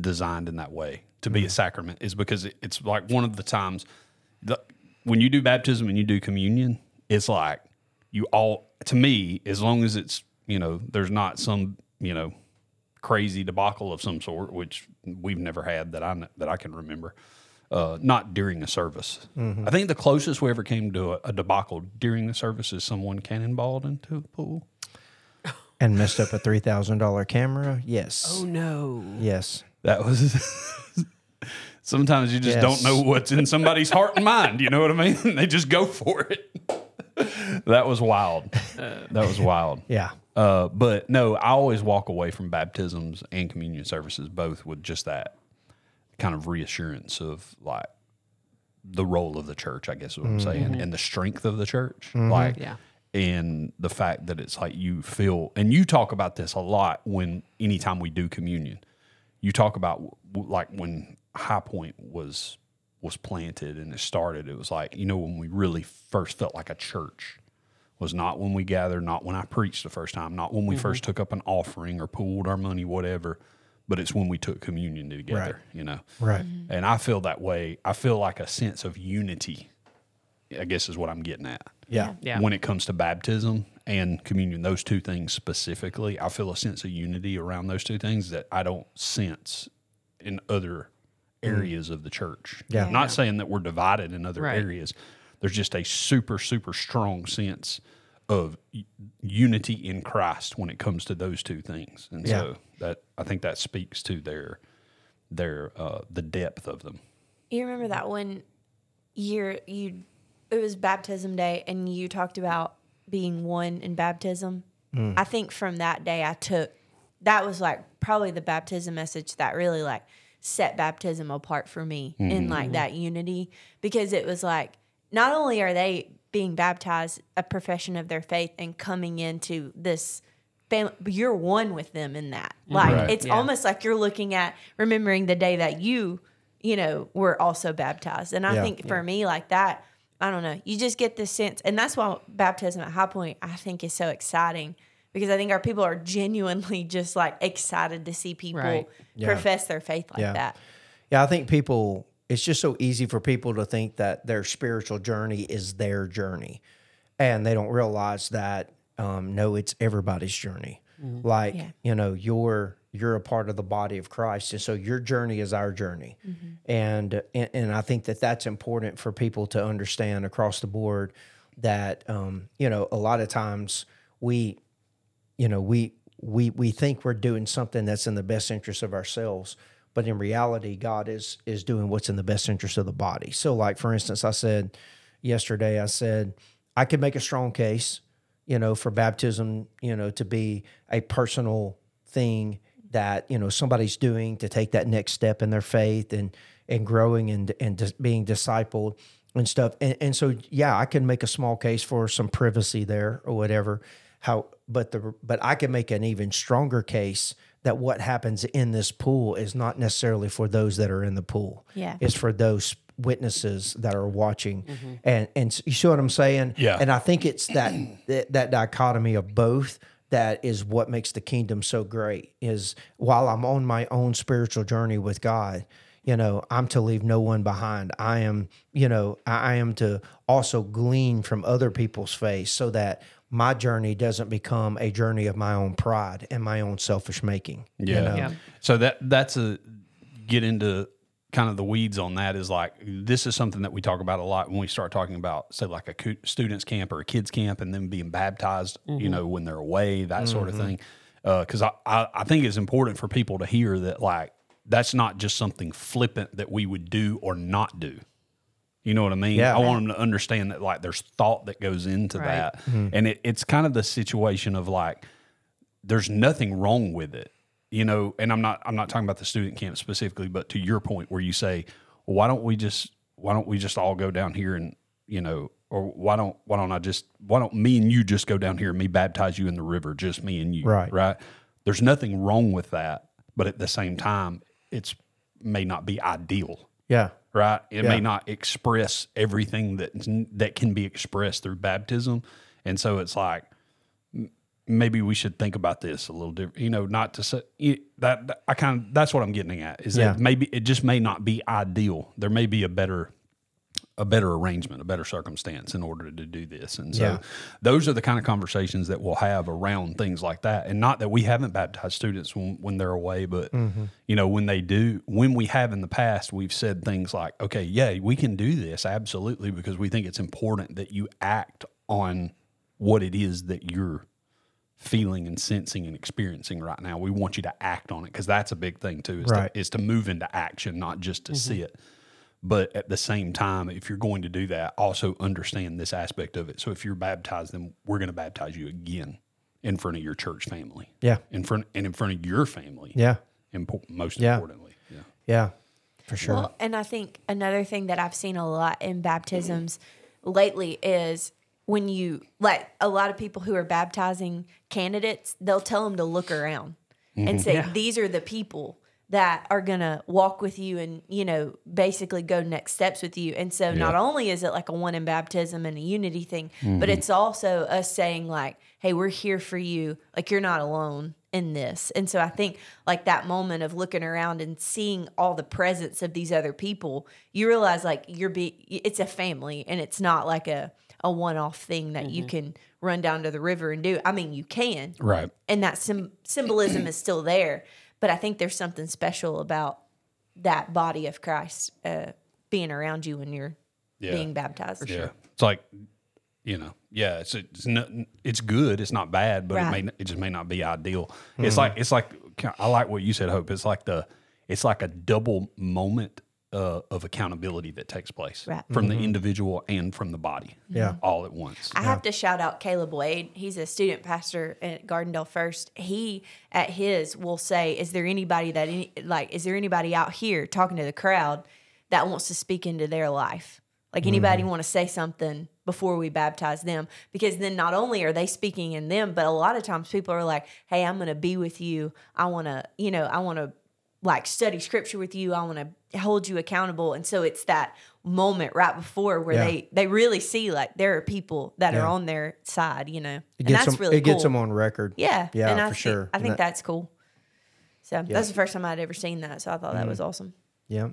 B: designed in that way to be a sacrament is because it, it's like one of the times the, when you do baptism and you do communion, it's like you all to me as long as it's you know there's not some you know crazy debacle of some sort, which we've never had that I that I can remember. Uh, not during a service. I think the closest we ever came to a, a debacle during the service is someone cannonballed into a pool.
D: and messed up a three thousand dollar camera. Yes,
C: Oh no.
D: yes.
B: That was. sometimes you just
D: Yes.
B: don't know what's in somebody's heart and mind. You know what I mean? they just go for it. that was wild. that was wild.
D: Yeah,
B: Uh, but no, I always walk away from baptisms and communion services both with just that kind of reassurance of like the role of the church, I guess is what I'm mm-hmm. saying, mm-hmm. and the strength of the church. Mm-hmm. Like,
C: Yeah.
B: and the fact that it's like you feel, and you talk about this a lot when anytime we do communion, you talk about w- like when High Point was was planted and it started. It was like you know when we really first felt like a church was not when we gathered, not when I preached the first time, not when we first took up an offering or pooled our money, whatever. But it's when we took communion together, you know.
D: right.
B: And I feel that way. I feel like a sense of unity. I guess is what I'm getting at
D: Yeah,
C: Yeah.
B: when it comes to baptism and communion, those two things specifically, I feel a sense of unity around those two things that I don't sense in other mm. areas of the church.
D: Yeah.
B: Not saying that we're divided in other
C: Right.
B: areas. There's just a super, super strong sense of unity in Christ when it comes to those two things. And
D: Yeah.
B: so that I think that speaks to their their uh the depth of them.
E: You remember that one year you it was baptism day and you talked about being one in baptism. I think from that day I took that was like probably the baptism message that really like set baptism apart for me in like that unity because it was like not only are they being baptized a profession of their faith and coming into this family but you're one with them in that mm-hmm. like
B: Right.
E: it's
C: Yeah.
E: almost like you're looking at remembering the day that you you know were also baptized and i
D: Yeah.
E: think for me like that I don't know. You just get this sense, and that's why baptism at High Point I think is so exciting because I think our people are genuinely just like excited to see people
C: Right.
E: profess their faith like
D: Yeah.
E: that.
D: Yeah, I think people, it's just so easy for people to think that their spiritual journey is their journey. And they don't realize that, um, no, it's everybody's journey. Like,
E: Yeah.
D: you know, you're, you're a part of the body of Christ. And so your journey is our journey. And, and, and I think that that's important for people to understand across the board that, um, you know, a lot of times we, you know we we we think we're doing something that's in the best interest of ourselves but in reality god is is doing what's in the best interest of the body so like for instance i said yesterday i said i could make a strong case you know for baptism you know to be a personal thing that you know somebody's doing to take that next step in their faith and and growing and and just being discipled and stuff and, and so yeah i can make a small case for some privacy there or whatever how but the but I can make an even stronger case that what happens in this pool is not necessarily for those that are in the pool.
E: Yeah.
D: It's for those witnesses that are watching. Mm-hmm. And and you see what I'm saying?
B: Yeah.
D: And I think it's that that, that dichotomy of both that is what makes the kingdom so great is while I'm on my own spiritual journey with God, you know, I'm to leave no one behind. I am, you know, I I am to also glean from other people's faith so that my journey doesn't become a journey of my own pride and my own selfish making. you
B: Yeah.
D: know?
C: Yeah.
B: So that that's a get into kind of the weeds on that is like this is something that we talk about a lot when we start talking about say like a co- students camp or a kids camp and then being baptized you mm-hmm. know when they're away that sort of mm-hmm. thing uh, because I, I I think it's important for people to hear that like that's not just something flippant that we would do or not do. You know what I mean?
D: Yeah.
B: I want them to understand that like there's thought that goes into
C: Right.
B: that, mm-hmm. and it, it's kind of the situation of like there's nothing wrong with it you know and i'm not i'm not talking about the student camp specifically but to your point where you say well, why don't we just why don't we just all go down here and you know or why don't why don't i just why don't me and you just go down here and me baptize you in the river just me and you
D: Right.
B: right there's nothing wrong with that but at the same time it's may not be ideal
D: Yeah.
B: right? It
D: Yeah.
B: may not express everything that that can be expressed through baptism, and so it's like maybe we should think about this a little different. You know, not to say that I kind of that's what I'm getting at is
D: Yeah.
B: that maybe it just may not be ideal. There may be a better a better arrangement, a better circumstance in order to do this. And so
D: Yeah.
B: those are the kind of conversations that we'll have around things like that. And not that we haven't baptized students when, when they're away, but mm-hmm. you know, when they do, when we have in the past, we've said things like, okay, yeah, we can do this absolutely because we think it's important that you act on what it is that you're feeling and sensing and experiencing right now. We want you to act on it because that's a big thing too, is,
D: Right.
B: to, is to move into action, not just to mm-hmm. see it. But at the same time, if you're going to do that, also understand this aspect of it. So if you're baptized, then we're going to baptize you again in front of your church family.
D: Yeah.
B: In front and in front of your family.
D: Yeah.
B: Impo- most
D: Yeah.
B: importantly. Yeah.
D: Yeah. For sure.
E: Well, and I think another thing that I've seen a lot in baptisms lately is when you like a lot of people who are baptizing candidates, they'll tell them to look around and mm-hmm. say,
C: Yeah.
E: these are the people that are going to walk with you and, you know, basically go next steps with you. And so not only is it like a one in baptism and a unity thing, but mm-hmm. it's also us saying, like, hey, we're here for you. Like, you're not alone in this. And so I think like that moment of looking around and seeing all the presence of these other people, you realize like you're be it's a family and it's not like a a one-off thing that you can run down to the river and do. I mean, you can.
B: Right.
E: And that sim- symbolism is still there, but I think there's something special about that body of Christ uh, being around you when you're
B: Yeah.
E: being baptized.
B: Yeah. It's like, you know, yeah, it's it's not, it's good. It's not bad, but it may it just may not be ideal. It's like it's like I like what you said, Hope. It's like the it's like a double moment uh, of accountability that takes place
E: Right.
B: from the individual and from the body.
D: Yeah.
B: all at once.
E: I have to shout out Caleb Wade. He's a student pastor at Gardendale First. He at his will say, "Is there anybody that any like? Is there anybody out here talking to the crowd that wants to speak into their life? Like anybody want to say something before we baptize them? Because then not only are they speaking in them, but a lot of times people are like, "Hey, I'm going to be with you. I want to, you know, I want to." Like study scripture with you. I want to hold you accountable. And so it's that moment right before where
D: Yeah.
E: they they really see like there are people that
D: Yeah.
E: are on their side, you know.
D: It
E: and
D: gets
E: that's
D: them.
E: really
D: it gets
E: cool.
D: them on record.
E: Yeah,
D: Yeah,
E: and I
D: for
E: thi-
D: sure.
E: I think
D: that-
E: that's cool. So that's the first time I'd ever seen that. So I thought that was awesome.
D: Yeah.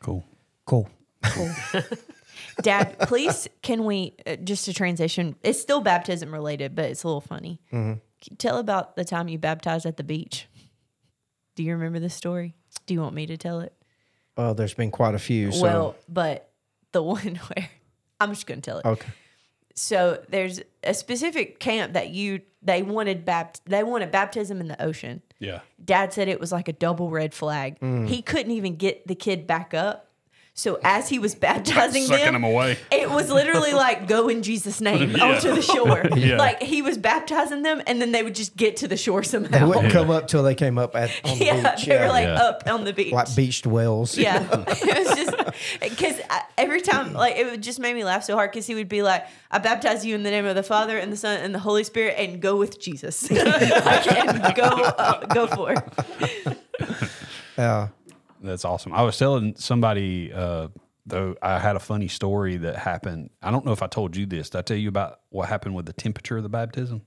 B: Cool.
D: Cool. Cool.
E: Dad, please, can we uh, just a transition? It's still baptism related, but it's a little funny.
D: Mm-hmm.
E: Tell about the time you baptized at the beach. Do you remember this story? Do you want me to tell it?
D: Oh, there's been quite a few. So.
E: Well, but the one where I'm just going to tell it.
D: okay.
E: So there's a specific camp that you they wanted bapt they wanted baptism in the ocean.
B: Yeah.
E: Dad said it was like a double red flag.
B: Mm.
E: He couldn't even get the kid back up. So as he was baptizing
B: Sucking
E: them,
B: them away.
E: it was literally like go in Jesus' name
B: Yeah.
E: onto the shore.
B: Yeah.
E: Like he was baptizing them, and then they would just get to the shore somehow.
D: They
E: somehow.
D: wouldn't come up till they came up at on the
E: yeah,
D: beach.
E: they were like
B: Yeah.
E: up on the beach.
D: like beached whales.
E: Yeah, it was just because every time, like, it would just made me laugh so hard because he would be like, "I baptize you in the name of the Father and the Son and the Holy Spirit, and go with Jesus. like, and go, uh, go for it."
D: Yeah.
B: That's awesome. I was telling somebody, uh, though, I had a funny story that happened. I don't know if I told you this. Did I tell you about what happened with the temperature of the baptism?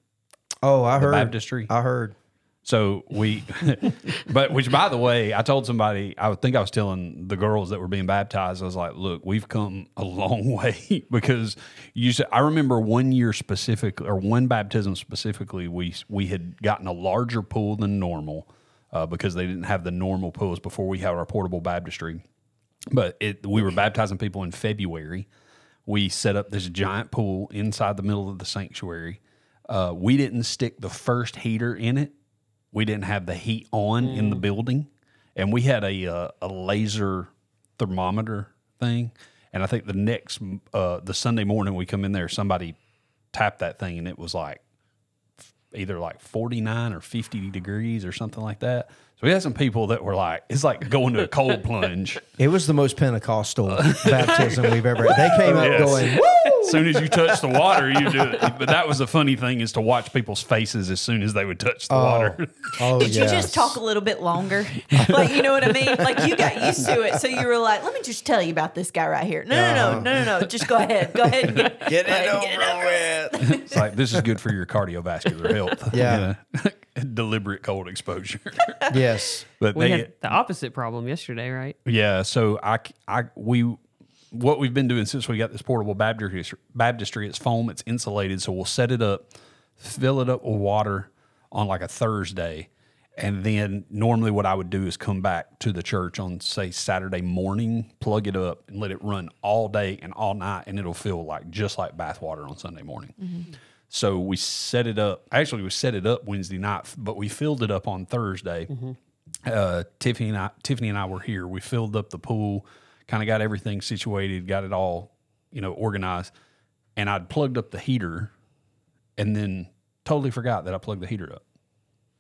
D: Oh, I heard.
B: baptistry?
D: I heard.
B: So we, but which by the way, I told somebody, I would think I was telling the girls that were being baptized, I was like, look, we've come a long way because you said, I remember one year specifically, or one baptism specifically, we, we had gotten a larger pool than normal uh, because they didn't have the normal pools before we had our portable baptistry. But it, we were baptizing people in February. We set up this giant pool inside the middle of the sanctuary. Uh, we didn't stick the first heater in it. We didn't have the heat on in the building, and we had a uh, a laser thermometer thing. And I think the next uh, the Sunday morning we come in there, somebody tapped that thing, and it was like either like 49 or 50 degrees or something like that. So we had some people that were like, it's like going to a cold plunge.
D: It was the most Pentecostal baptism we've ever. had. They came up
B: Yes.
D: going,
B: As soon as you touch the water, you do it. But that was the funny thing is to watch people's faces as soon as they would touch the oh. water.
D: "Oh
E: Did
D: yeah."
E: you just talk a little bit longer? like, you know what I mean? Like, you got used to it, so you were like, "Let me just tell you about this guy right here." No, no, no, no, no, no. Just go ahead. Go ahead and get,
D: Get it
E: like,
D: over
E: get it over
D: with.
B: It's like this is good for your cardiovascular health.
D: Yeah.
B: You know? Deliberate cold exposure.
D: Yes.
B: But
C: We
B: they,
C: had the opposite problem yesterday, right?
B: Yeah, so I, I, we, what we've been doing since we got this portable baptistry, baptistry, it's foam, it's insulated, so we'll set it up, fill it up with water on like a Thursday, and then normally what I would do is come back to the church on say Saturday morning, plug it up, and let it run all day and all night, and it'll feel like just like bath water on Sunday morning. So we set it up. Actually, we set it up Wednesday night, but we filled it up on Thursday uh, Tiffany and I, Tiffany and I were here. We filled up the pool, kind of got everything situated, got it all, you know, organized, and I'd plugged up the heater, and then totally forgot that I plugged the heater up.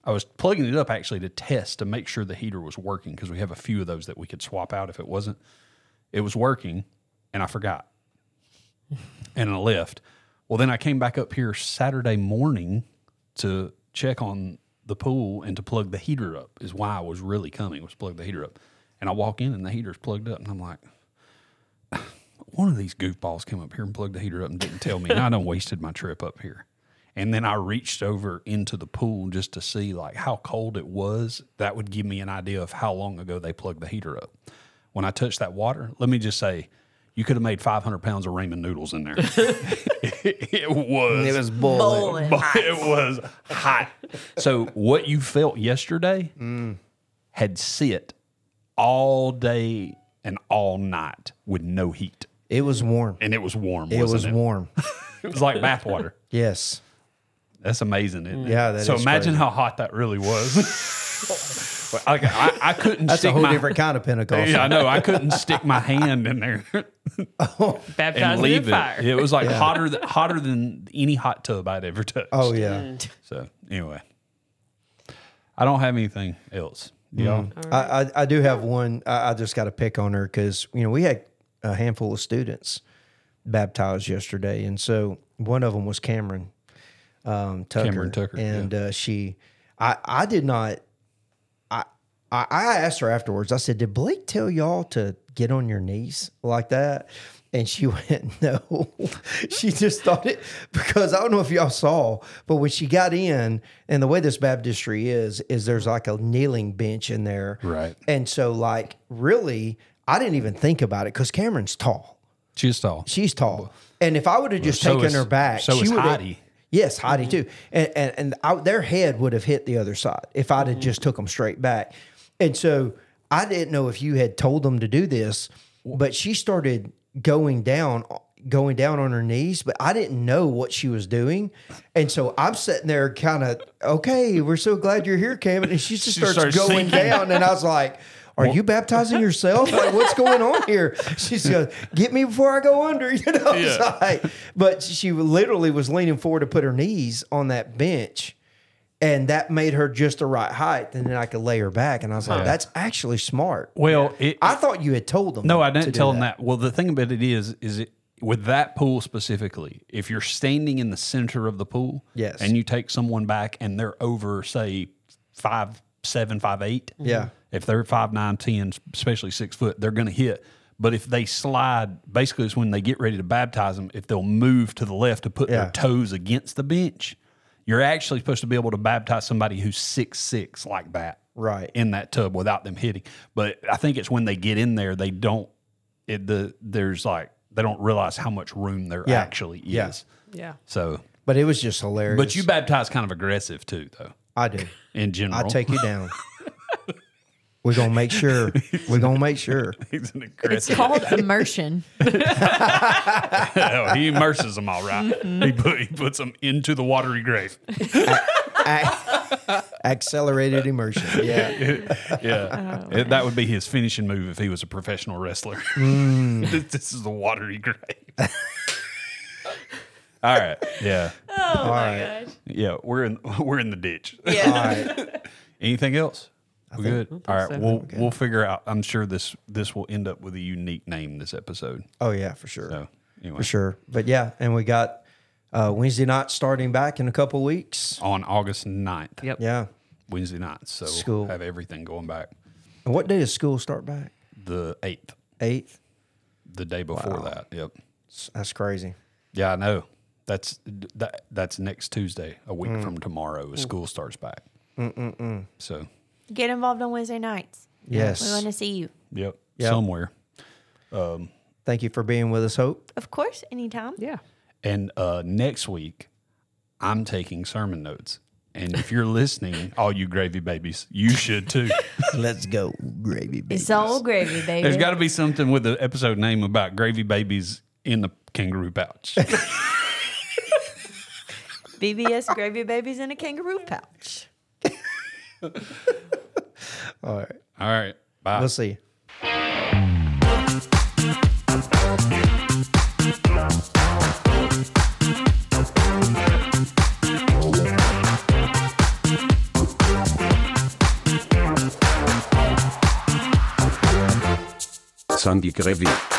B: I was plugging it up actually to test to make sure the heater was working because we have a few of those that we could swap out if it wasn't. It was working, and I forgot, and I left. Well, then I came back up here Saturday morning to check on the pool and to plug the heater up is why I was really coming was plug the heater up. And I walk in and the heater's plugged up and I'm like, one of these goofballs came up here and plugged the heater up and didn't tell me. And I done wasted my trip up here. And then I reached over into the pool just to see like how cold it was. That would give me an idea of how long ago they plugged the heater up. When I touched that water, let me just say, you could have made 500 pounds of ramen noodles in there. it was.
D: It was boiling.
E: Bowling.
B: But it was hot. So what you felt yesterday mm. had sit all day and all night with no heat,
D: It was warm.
B: and it was warm.
D: It
B: wasn't
D: was
B: it?
D: warm.
B: It was like bathwater.
D: Yes.
B: That's amazing. Isn't it?
D: Yeah, that
B: so
D: is
B: imagine
D: crazy.
B: how hot that really was. I, I, I couldn't.
D: That's
B: stick
D: a whole
B: my,
D: different kind of Pentecost.
B: Yeah, I know. I couldn't stick my hand in there oh. and
C: Baptized in
B: leave it.
C: fire.
B: It was like hotter than hotter than any hot tub I'd ever touched.
D: Oh yeah.
B: So anyway, I don't have anything else. Y'all,
D: I, I I do have one. I, I just got to pick on her because you know we had a handful of students baptized yesterday, and so one of them was Cameron um, Tucker.
B: Cameron Tucker,
D: and uh, she, I I did not. I I, I asked her afterwards. I said, "Did Blake tell y'all to get on your knees like that?" And she went, "No." she just thought it because I don't know if y'all saw, but when she got in, and the way this baptistry is, is there's like a kneeling bench in there,
B: Right.
D: And so, like, really, I didn't even think about it because Cameron's tall.
B: She's tall.
D: She's tall, and if I would have just
B: so
D: taken
B: is-
D: her back,
B: so
D: she
B: is
D: would've-
B: Heidi.
D: Yes, Heidi too, and and, and I, their head would have hit the other side if I'd have just took them straight back. And so I didn't know if you had told them to do this, but she started going down, going down on her knees, but I didn't know what she was doing, and so I'm sitting there, kind of okay. We're so glad you're here, Cam, and she just
B: She
D: starts
B: starts
D: going
B: singing.
D: down, and I was like. Are you baptizing yourself? Like, what's going on here? She said, "Get me before I go under." You know,
B: Yeah.
D: like- but she literally was leaning forward to put her knees on that bench, and that made her just the right height. And then I could lay her back, and I was like, "That's actually smart."
B: Well, it,
D: I thought you had told them.
B: No, I didn't tell them that. Well, the thing about it is, is it with that pool specifically, if you're standing in the center of the pool,
D: Yes.
B: and you take someone back and they're over, say, five, seven, five, eight, mm-hmm.
D: Yeah.
B: If they're five, nine, ten, especially six foot, they're going to hit. But if they slide, basically, it's when they get ready to baptize them. If they'll move to the left to put
D: Yeah.
B: their toes against the bench, you're actually supposed to be able to baptize somebody who's six six like that,
D: Right.
B: in that tub without them hitting. But I think it's when they get in there, they don't. It the there's like they don't realize how much room there
D: Yeah.
B: actually is.
D: Yeah.
C: Yeah.
B: So,
D: But it was just hilarious.
B: but you baptize kind of aggressive too, though.
D: I do.
B: In general,
D: I take you down. We're gonna make sure. We're gonna make sure.
B: He's an
E: It's called immersion.
B: Oh, he immerses them all right.
D: Mm-hmm.
B: He put he puts them into the watery grave.
D: A- accelerated immersion. Yeah.
B: Yeah,
D: Oh,
B: It- that would be his finishing move if he was a professional wrestler.
D: Mm.
B: this, this is the watery grave. all right. Yeah.
E: Oh
D: All right.
B: Yeah. We're in we're in the ditch.
D: All right.
B: Anything else? We good. All right.
C: so.
B: We'll we'll figure out. I'm sure this this will end up with a unique name. This episode.
D: Oh yeah, for sure.
B: So anyway,
D: For sure. But yeah, and we got uh, Wednesday night starting back in a couple weeks.
B: on August 9th.
C: Yep.
D: Yeah.
B: Wednesday night. So
D: School.
B: have everything going back.
D: And what day does school start back?
B: The eighth,
D: Eighth.
B: the day before that. Yep.
D: That's crazy.
B: Yeah, I know. That's that. That's next Tuesday, a
D: Mm.
B: week from tomorrow. School starts back. Mm-mm-mm. So,
E: Get involved on Wednesday nights.
D: Yes.
E: We want to see you.
B: yep,
D: Yep.
B: somewhere.
D: Thank you for being with us, Hope.
E: Of course, anytime.
C: Yeah.
B: And uh, next week, I'm taking sermon notes. And if you're listening, all you gravy babies, you should too.
D: Let's go, gravy baby.
E: It's all gravy, baby.
B: There's got to be something with the episode name about gravy babies in the kangaroo pouch.
E: VBS gravy babies in a kangaroo pouch.
D: All right.
B: All right. Bye.
D: We'll see.
A: Sandy Gravy.